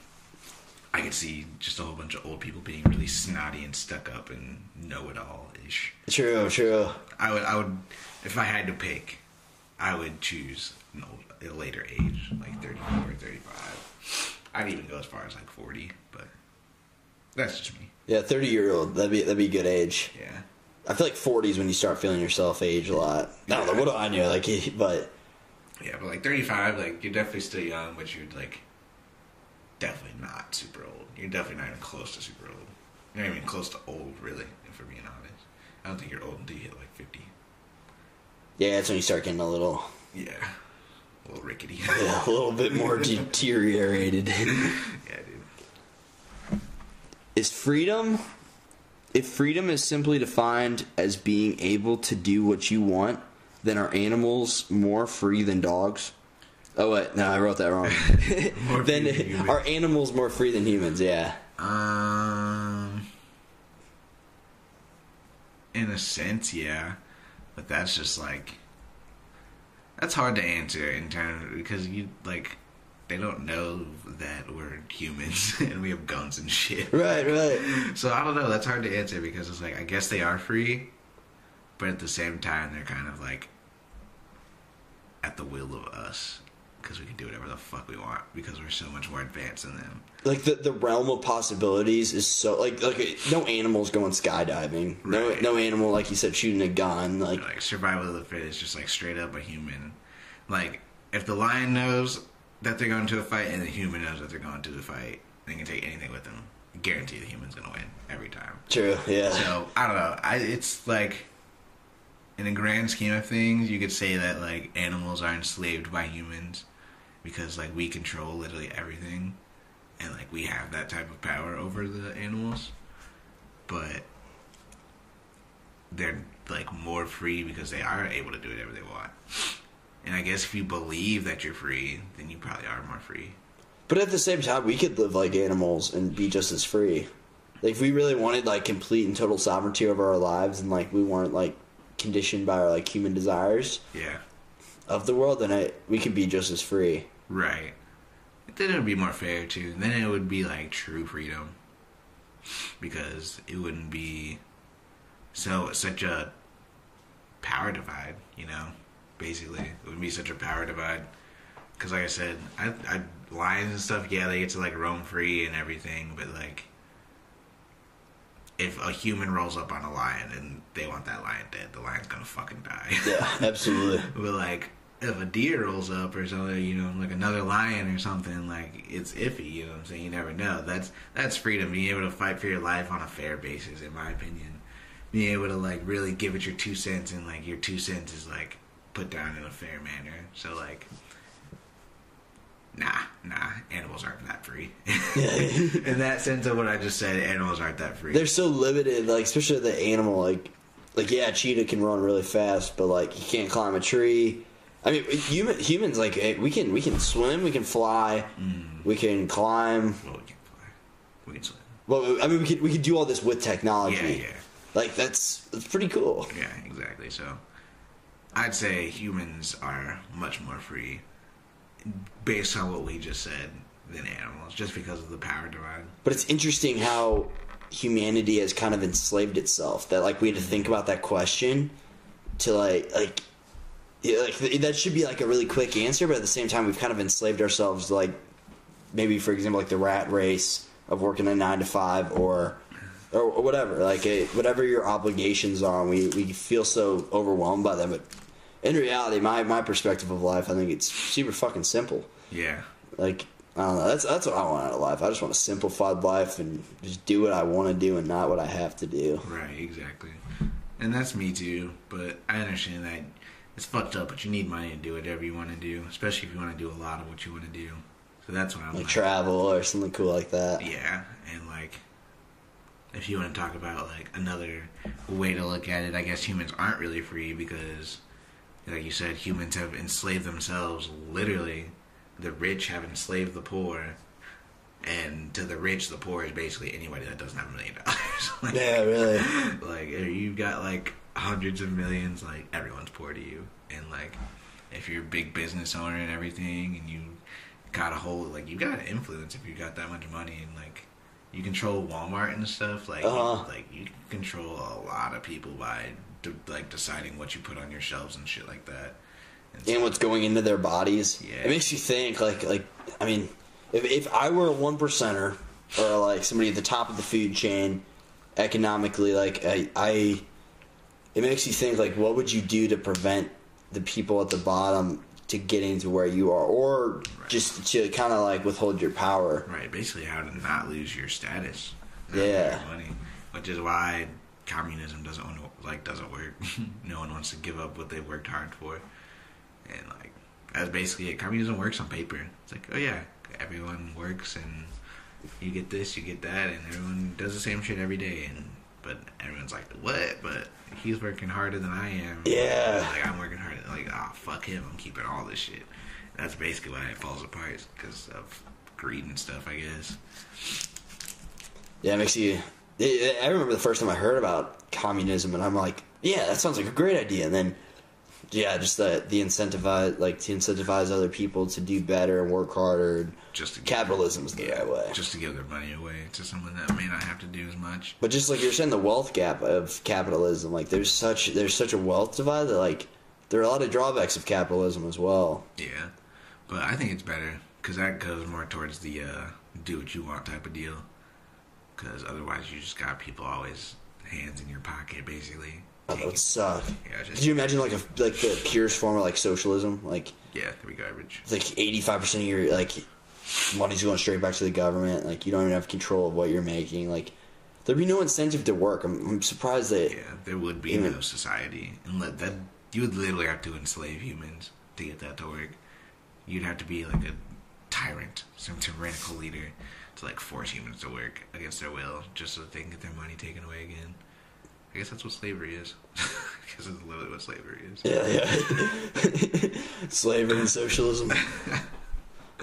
I could see just a whole bunch of old people being really snotty and stuck up and know it all ish. True, true. I would, I would, if I had to pick, I would choose an old, a later age, like 34 or 35. I'd even go as far as like 40, but that's just me. Yeah, thirty year old. That'd be that'd be a good age. Yeah. I feel like forty is when you start feeling yourself age a lot. Don't know what do I know, like, but Yeah, but like 35, like you're definitely still young, but you're like definitely not super old. You're definitely not even close to super old. You're not even close to old, really, if we're being honest. I don't think you're old until you hit like 50. yeah, that's when you start getting a little, Yeah. Rickety. yeah, a little bit more deteriorated. yeah, dude. is freedom? If freedom is simply defined as being able to do what you want, then are animals more free than dogs? Oh wait, no, I wrote that wrong. Than then are animals more free than humans? Yeah. Um, in a sense, yeah, but that's just like that's hard to answer in terms because you like they don't know that we're humans and we have guns and shit. Right, right. So I don't know. That's hard to answer because it's like I guess they are free, but at the same time they're kind of like at the will of us because we can do whatever the fuck we want because we're so much more advanced than them. Like the the realm of possibilities is so like like no animals going skydiving. No Right. no animal like you said shooting a gun. Like like survival of the fittest, just like straight up a human. Like if the lion knows that they're going to a fight and the human knows that they're going to the fight, they can take anything with them. Guarantee the human's gonna win every time. true, yeah. So I don't know. I it's like in the grand scheme of things, you could say that like animals are enslaved by humans because like we control literally everything, and like we have that type of power over the animals, but they're like more free because they are able to do whatever they want. And I guess if you believe that you're free, then you probably are more free. But at the same time, we could live like animals and be just as free. Like if we really wanted like complete and total sovereignty over our lives, and like we weren't like conditioned by our like human desires Yeah. of the world, then I, we could be just as free. Right. Then it would be more fair too. Then it would be like true freedom. Because it wouldn't be so such a power divide, you know. Basically, it wouldn't be such a power divide. Because like I said, I, I lions and stuff. Yeah, they get to like roam free and everything, but like, if a human rolls up on a lion and they want that lion dead, the lion's gonna fucking die. Yeah, absolutely. But like, if a deer rolls up or something, you know, like another lion or something, like it's iffy. You know what I'm saying? You never know. That's that's freedom. Being able to fight for your life on a fair basis, in my opinion. Being able to like really give it your two cents, and like your two cents is like put down in a fair manner. So like. Nah, nah, animals aren't that free. in that sense of what I just said, animals aren't that free. They're so limited, like especially the animal. Like, like yeah, cheetah can run really fast, but like he can't climb a tree. I mean, human humans like eh, we can we can swim, we can fly, we can climb. well, we can fly. We can swim. Well, I mean, we could we could do all this with technology. Yeah, yeah. Like that's that's pretty cool. Yeah, exactly. So I'd say humans are much more free based on what we just said than animals, just because of the power divide. But it's interesting how humanity has kind of enslaved itself. That like we had to think about that question to like like yeah, like th- that should be like a really quick answer, but at the same time we've kind of enslaved ourselves. Like maybe for example, like the rat race of working a nine to five or. Or whatever, like whatever your obligations are, we we feel so overwhelmed by them. But in reality, my my perspective of life, I think it's super fucking simple. Yeah. Like I don't know. That's that's what I want out of life. I just want a simplified life and just do what I want to do and not what I have to do. Right, exactly. And that's me too, but I understand that it's fucked up, but you need money to do whatever you want to do, especially if you want to do a lot of what you want to do. So that's why I'm Like like, travel or something cool like that. Yeah, and like if you want to talk about like another way to look at it, I guess humans aren't really free because like you said, humans have enslaved themselves literally. The rich have enslaved the poor. And to the rich, the poor is basically anybody that doesn't have a million dollars. Like- Yeah, really. like you've got like hundreds of millions like everyone's poor to you and like if you're a big business owner and everything and you got a whole like you got influence if you got that much money and like you control Walmart and stuff. Like Uh-huh. you, like you control a lot of people by de- like deciding what you put on your shelves and shit like that. And and what's going into their bodies. Yeah. It makes you think, like, like I mean, if, if I were a one percenter or like somebody at the top of the food chain, economically, like I, I, it makes you think, like, what would you do to prevent the people at the bottom to getting to where you are, or just to kind of like withhold your power? Right, basically how to not lose your status. Yeah. your money, which is why communism doesn't want to, like doesn't work. no one wants to give up what they worked hard for, and like that's basically it. Communism works on paper. It's like, oh yeah, everyone works and you get this, you get that, and everyone does the same shit every day. And but everyone's like, what? But he's working harder than I am. Yeah. like I'm working harder. Like, ah, fuck him. I'm keeping all this shit. That's basically why it falls apart because of greed and stuff. I guess. Yeah, it makes you. I I remember the first time I heard about communism, and I'm like, yeah, that sounds like a great idea. And then, yeah, just the the incentivize, like to incentivize other people to do better and work harder. and Just to give- capitalism is the right way. Just to give their money away to someone that may not have to do as much. But just like you're saying, the wealth gap of capitalism, like there's such there's such a wealth divide that like there are a lot of drawbacks of capitalism as well. Yeah, but I think it's better because that goes more towards the uh, do what you want type of deal. Because otherwise, you just got people always hands in your pocket, basically. Oh, that would suck. Yeah, just- Could you imagine like a like the purest form of like socialism, like Yeah, the garbage. like eighty five percent of your like money's going straight back to the government. Like you don't even have control of what you're making. Like there'd be no incentive to work. I'm, I'm surprised that Yeah, there would be Even- no society, and let that you would literally have to enslave humans to get that to work. You'd have to be like a tyrant, some tyrannical leader, to like force humans to work against their will, just so they can get their money taken away again. I guess that's what slavery is. Because it's literally what slavery is. yeah, yeah, slavery and socialism.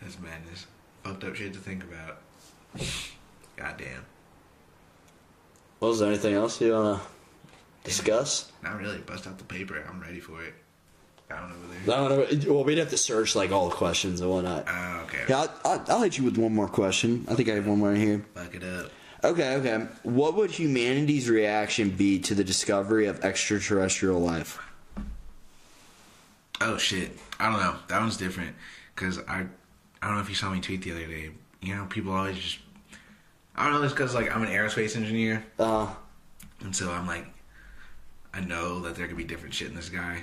That's madness. Fucked up shit to think about. Goddamn. Well, is there anything else you wanna discuss? Not really. Bust out the paper. I'm ready for it. Down over there. I don't know. Well, we'd have to search like all the questions and whatnot. Oh, okay. Yeah, I'll, I'll, I'll hit you with one more question. I think I have one more here. Fuck it up. Okay, okay. What would humanity's reaction be to the discovery of extraterrestrial life? Oh shit! I don't know. That one's different because I, I don't know if you saw me tweet the other day. You know, people always just. I don't know. It's because like I'm an aerospace engineer, Uh, and so I'm like, I know that there could be different shit in the sky,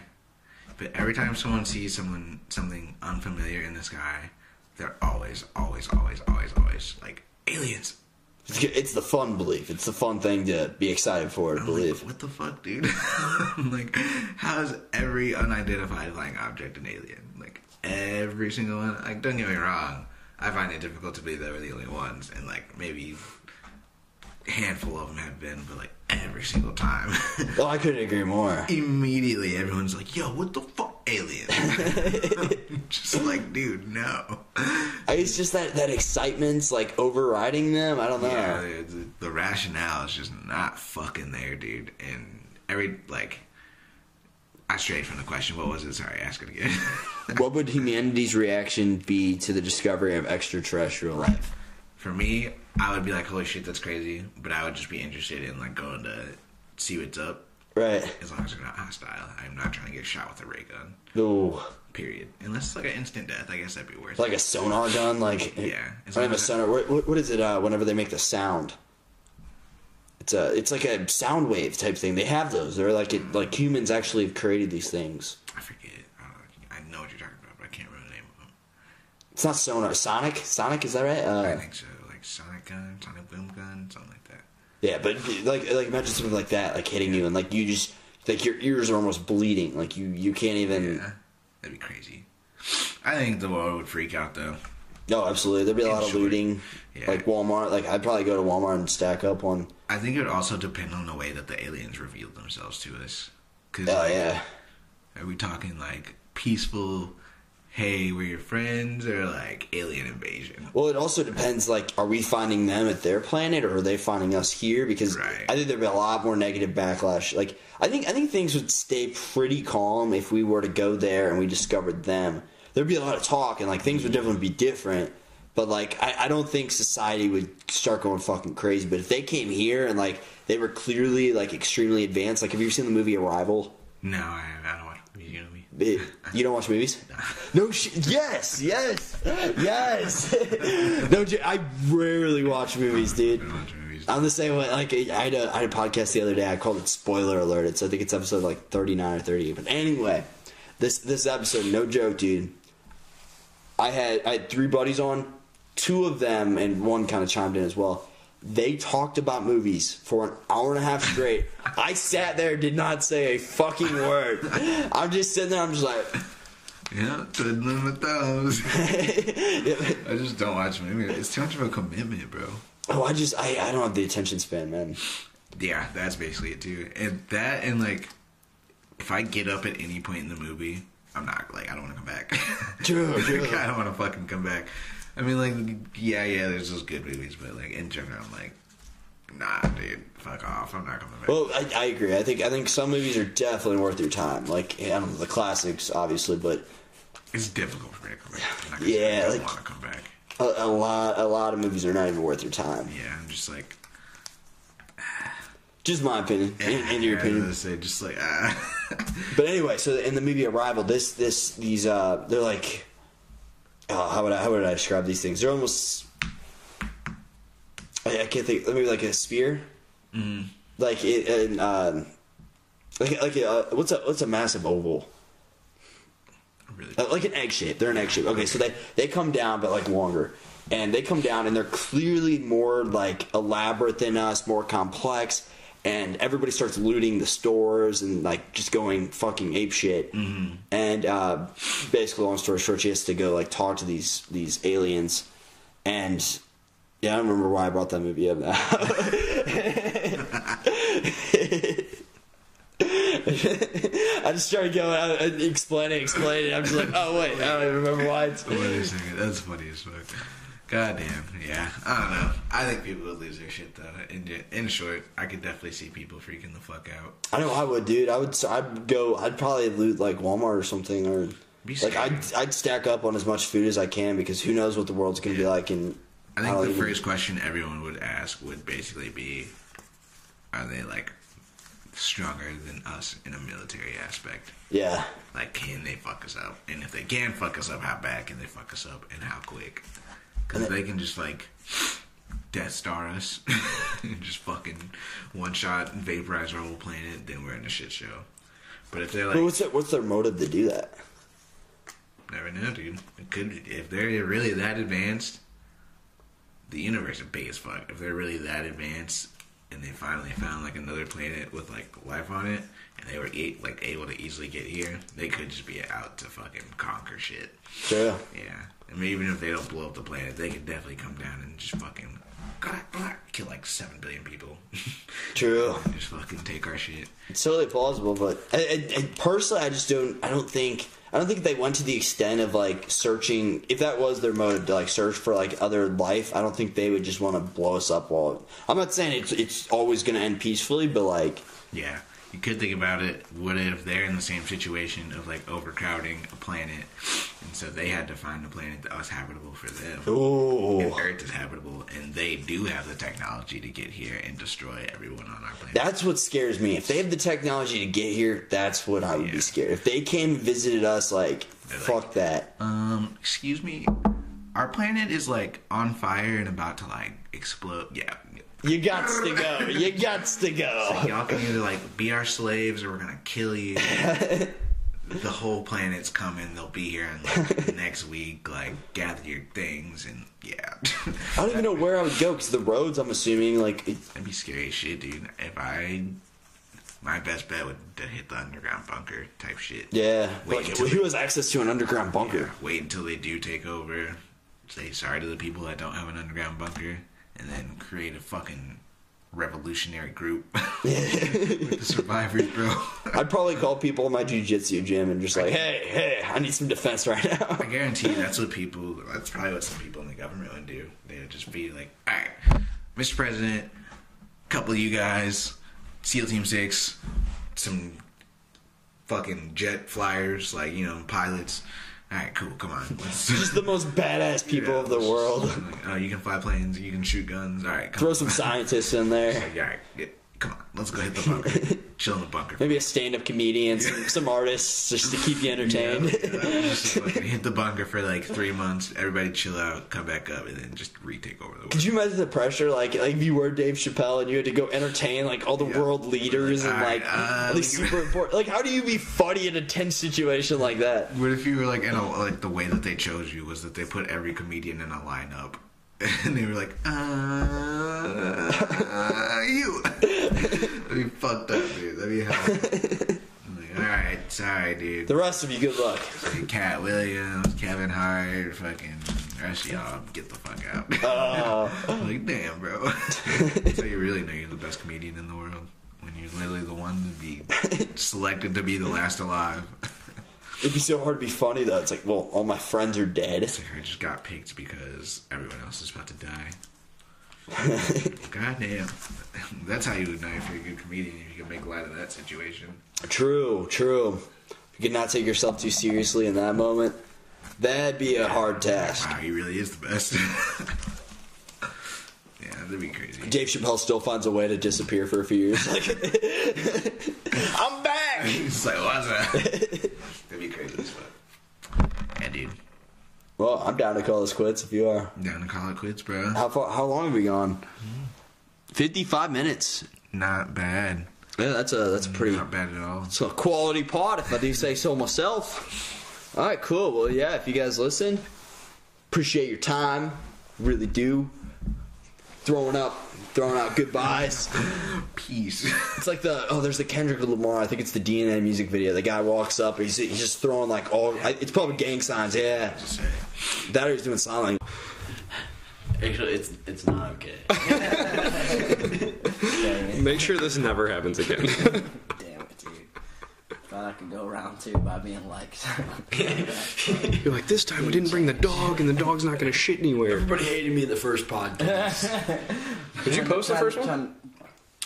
but every time someone sees someone something unfamiliar in the sky, they're always, always, always, always, always like aliens. It's the fun belief. It's the fun thing to be excited for to believe. like, what the fuck, dude? I'm like, how is every unidentified flying object an alien? Like every single one. Like, don't get me wrong. I find it difficult to believe that we're the only ones, and like maybe handful of them have been, but like every single time, Oh, I couldn't agree more. immediately everyone's like, "Yo, what the fuck, alien?" Just like, dude, no. It's just that that excitement's like overriding them. I don't know. Yeah, the, the rationale is just not fucking there, dude. And every like, I strayed from the question. What was it? Sorry, ask it again. What would humanity's reaction be to the discovery of extraterrestrial life? For me, I would be like, "Holy shit, that's crazy!" But I would just be interested in like going to see what's up. Right. As long as they're not hostile, I'm not trying to get shot with a ray gun. Ooh. Period. Unless it's like an instant death, I guess that'd be worth. Like a sonar gun, like Yeah. I have a sonar. What, what, is it? Uh, whenever they make the sound, it's a it's like a sound wave type thing. They have those. They're like it, like humans actually have created these things. I forget. I, don't know. I know what you're talking about, but I can't remember the name of them. It's not sonar. Sonic. Sonic. Is that right? I Uh, think so. Yeah, but like like imagine something like that, like hitting you, and like you just like your ears are almost bleeding. Like you you can't even. Yeah, that'd be crazy. I think the world would freak out though. No, absolutely. There'd be a lot of looting. yeah. Like Walmart. Like I'd probably go to Walmart and stack up one. I think it would also depend on the way that the aliens revealed themselves to us. Cause Oh like, yeah. are we talking like peaceful? Hey, we're your friends, or like alien invasion? Well, it also depends. Like, are we finding them at their planet, or are they finding us here? Because Right. I think there'd be a lot more negative backlash. Like, I think I think things would stay pretty calm if we were to go there and we discovered them. there'd be a lot of talk and like things would definitely be different. But like I, I don't think society would start going fucking crazy. But if they came here and like they were clearly like extremely advanced, like have you ever seen the movie Arrival? No, I, I don't watch me. It- you don't watch movies? No shit. Yes, yes, yes. no, j- I rarely watch movies, dude. I don't watch movies. I'm the same way. Like I had a I had a podcast the other day. I called it Spoiler Alert. It's I think it's episode like 39 or 38. But anyway, this this episode, no joke, dude. I had I had three buddies on. Two of them and one kind of chimed in as well. They talked about movies for an hour and a half straight. I sat there, did not say a fucking word. I'm just sitting there. I'm just like, Yeah, twiddling my thumbs. I just don't watch movies. It's too much of a commitment, bro. oh, I just I, I don't have the attention span, man. Yeah, that's basically it too. And that and like, if I get up at any point in the movie, I'm not like I don't want to come back. True, true. I don't want to fucking come back. I mean, like, yeah, yeah, there's those good movies, but like in general, I'm like, nah, dude, fuck off. I'm not coming back. Well, I, I agree. I think I think some movies are definitely worth your time. Like I don't know the classics, obviously, but it's difficult for me to come back. Yeah, I don't like- want to come back. a, a lot a lot of movies are not even worth your time. Yeah, I'm just like, Just my opinion, in, in your yeah, I was opinion. say, just like, ah. But anyway, so in the movie Arrival, this this these uh they're like, oh, how would I how would I describe these things? They're almost I, I can't think. Maybe like a spear, mm. like it, and, um, like like a, what's a what's a massive oval? really, Uh, like an egg shape. They're an egg shape. Okay, so they they come down, but like longer, and they come down, and they're clearly more like elaborate than us, more complex. And everybody starts looting the stores and like just going fucking ape shit. Mm-hmm. And uh, basically, long story short, she has to go like talk to these these aliens. And yeah, I don't remember why I brought that movie up now. I just started going out and explaining, explaining. I'm just like, oh wait, I don't even remember why. It's, Wait a second, that's funny as fuck. God damn, yeah. I don't know. I think people would lose their shit though. In in short, I could definitely see people freaking the fuck out. I know I would, dude. I would. I'd go. I'd probably loot like Walmart or something, or Be like. I'd I'd stack up on as much food as I can because who knows what the world's gonna be like. And I think don't the even- first question everyone would ask would basically be, are they like stronger than us in a military aspect? yeah, Like, can they fuck us up? And if they can fuck us up, how bad can they fuck us up, and how quick? Because they can just like Death Star us, and just fucking one shot vaporize our whole planet, then we're in a shit show. But if they're but like, what's their, what's their motive to do that? never know, dude. It could if they're really that advanced. The universe is big as fuck. If they're really that advanced, and they finally found like another planet with like life on it, and they were e- like able to easily get here, they could just be out to fucking conquer shit. Sure. Yeah, I mean, even if they don't blow up the planet, they could definitely come down and just fucking kill like seven billion people. True. Just fucking take our shit. It's totally plausible, but I, I, I, personally, I just don't. I don't think. I don't think they went to the extent of like searching. If that was their motive to like search for like other life, I don't think they would just want to blow us up. While I'm not saying it's it's always going to end peacefully, but like Yeah, you could think about it. What if they're in the same situation of like overcrowding a planet, and so they had to find a planet that was habitable for them, oh, and Earth is habitable, and they do have the technology to get here and destroy everyone on our planet. That's what scares me. If they have the technology to get here, that's what I would be scared. If they came and visited us, like, They're like- fuck that. um, excuse me, our planet is like on fire and about to like explode. Yeah. You got to go. You got to go. Y'all can either like be our slaves or we're gonna kill you. the whole planet's coming. They'll be here in like next week. Like gather your things and yeah. I don't even know where I would go because the roads. I'm assuming like it, That'd be scary shit, dude. If I, my best bet would to hit the underground bunker type shit. yeah. Wait Like, until who they- has access to an underground bunker? Yeah, wait until they do take over. Say sorry to the people that don't have an underground bunker, and then create a fucking revolutionary group with the survivors, bro. I'd probably call people in my jujitsu gym and just like, hey, hey, I need some defense right now. I guarantee you that's what people. That's probably what some people in the government would do. They would just be like, "All right, Mr. President, a couple of you guys, SEAL Team Six, some fucking jet flyers, like you know, pilots. All right, cool. Come on. Let's, Just the most badass people of the world. Like, oh, uh, you can fly planes. You can shoot guns. All right, come Throw some scientists in there. on. All right, yeah, come on. Let's go hit the bunker. Chill in the bunker. Maybe a stand-up comedian, some, some artists, just to keep you entertained. Just fucking hit the bunker for like three months. Everybody chill out, come back up, and then just retake over the world. Could you imagine the pressure? Like, like if you were Dave Chappelle and you had to go entertain like all the Yeah. world leaders and like uh, these like- super important. Like, how do you be funny in a tense situation like that? What if you were like in a like the way that they chose you was that they put every comedian in a lineup, and they were like, uh, you. That'd be fucked up, dude. That'd be hell. I'm like, all right, sorry, dude. The rest of you, good luck. Like, Katt Williams, Kevin Hart, fucking rest of y'all, get the fuck out. Uh, like, damn, bro. so you really know you're the best comedian in the world when you're literally the one to be selected to be the last alive. It'd be so hard to be funny though. It's like, well, all my friends are dead. It's like I just got picked because everyone else is about to die. God damn. That's how you would know if you're a good comedian, if you can make light of that situation. True, true. You could not take yourself too seriously in that moment. That'd be a hard task. Wow, he really is the best. yeah, that'd be crazy. Dave Chappelle still finds a way to disappear for a few years. Like, I'm back. It's like, what's that? That'd be crazy as fuck. Yeah, dude. Well, I'm down to call this quits if you are. Down to call it quits, bro. How far? How long have we gone? Mm-hmm. Fifty-five minutes. Not bad. Yeah, that's a that's a mm, pretty Not bad at all. it's a quality pod if I do say so myself. All right, cool. Well, yeah, if you guys listen, appreciate your time. Really do. Throwing up, throwing out goodbyes. Peace. It's like the oh, there's the Kendrick Lamar. I think it's the DNA music video. The guy walks up, he's he's just throwing like all. It's probably gang signs. Yeah, that or he's doing sign language. Actually, it's it's not okay. Make sure this never happens again. Damn it, dude. Thought I could go round two by being liked. You're like, this time we didn't bring the dog, and the dog's not going to shit anywhere. Everybody hated me in the first podcast. Did you post the first one?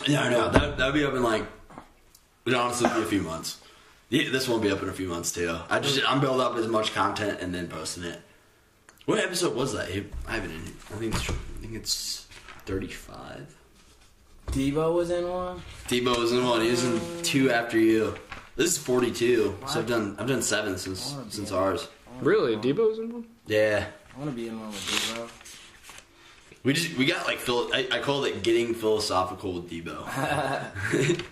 yeah, no, that that'd be up in like. It'd honestly be a few months. Yeah, this won't be up in a few months too. I just I'm building up as much content and then posting it. What episode was that? I haven't. In, I think it's, I think it's 35. Debo was in one. Debo was in one. He was in two after you. This is 42. So I've done I've done seven since since ours. Really? Debo's in one? Yeah. I want to be in one with Debo. We just we got like phil. I, I called it getting philosophical with Debo.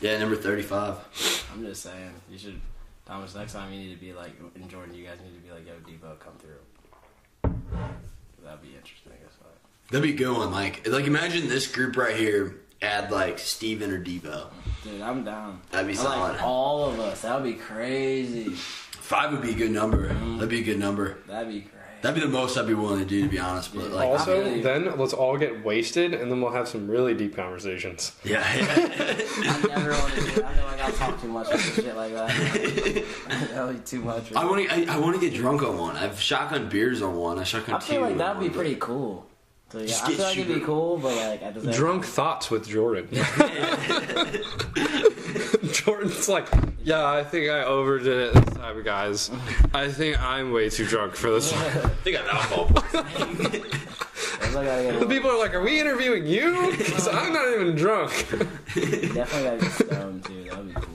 yeah, number 35. I'm just saying, you should. Thomas, next time you need to be like, and Jordan, you guys need to be like, yo, Debo, come through. That'd be interesting as fuck. That'd be a good one. Like like imagine this group right here. Add like Steven or Debo. Dude, I'm down. That'd be I like solid. all of us. That would be crazy. Five would be a good number. That'd be a good number. That'd be great. That'd be the most I'd be willing to do, to be honest. But like, Also, really- then let's all get wasted, and then we'll have some really deep conversations. yeah, I never want to do. I feel like I'll talk too much about shit like that. That'll be too much. I want to. I, I want to get drunk on one. I've shotgun beers on one. I shotgun I two. feel like that'd be one, pretty cool. So, yeah, Just I get feel like it'd be super- cool, but like at the same Drunk thoughts with Jordan. Jordan's like, yeah, I think I overdid it this time, guys. I think I'm way too drunk for this one. I think I have alcohol. I feel like I The gotta people are like, are we interviewing you? Because I'm not even drunk. definitely gotta get stoned too. That'd be cool.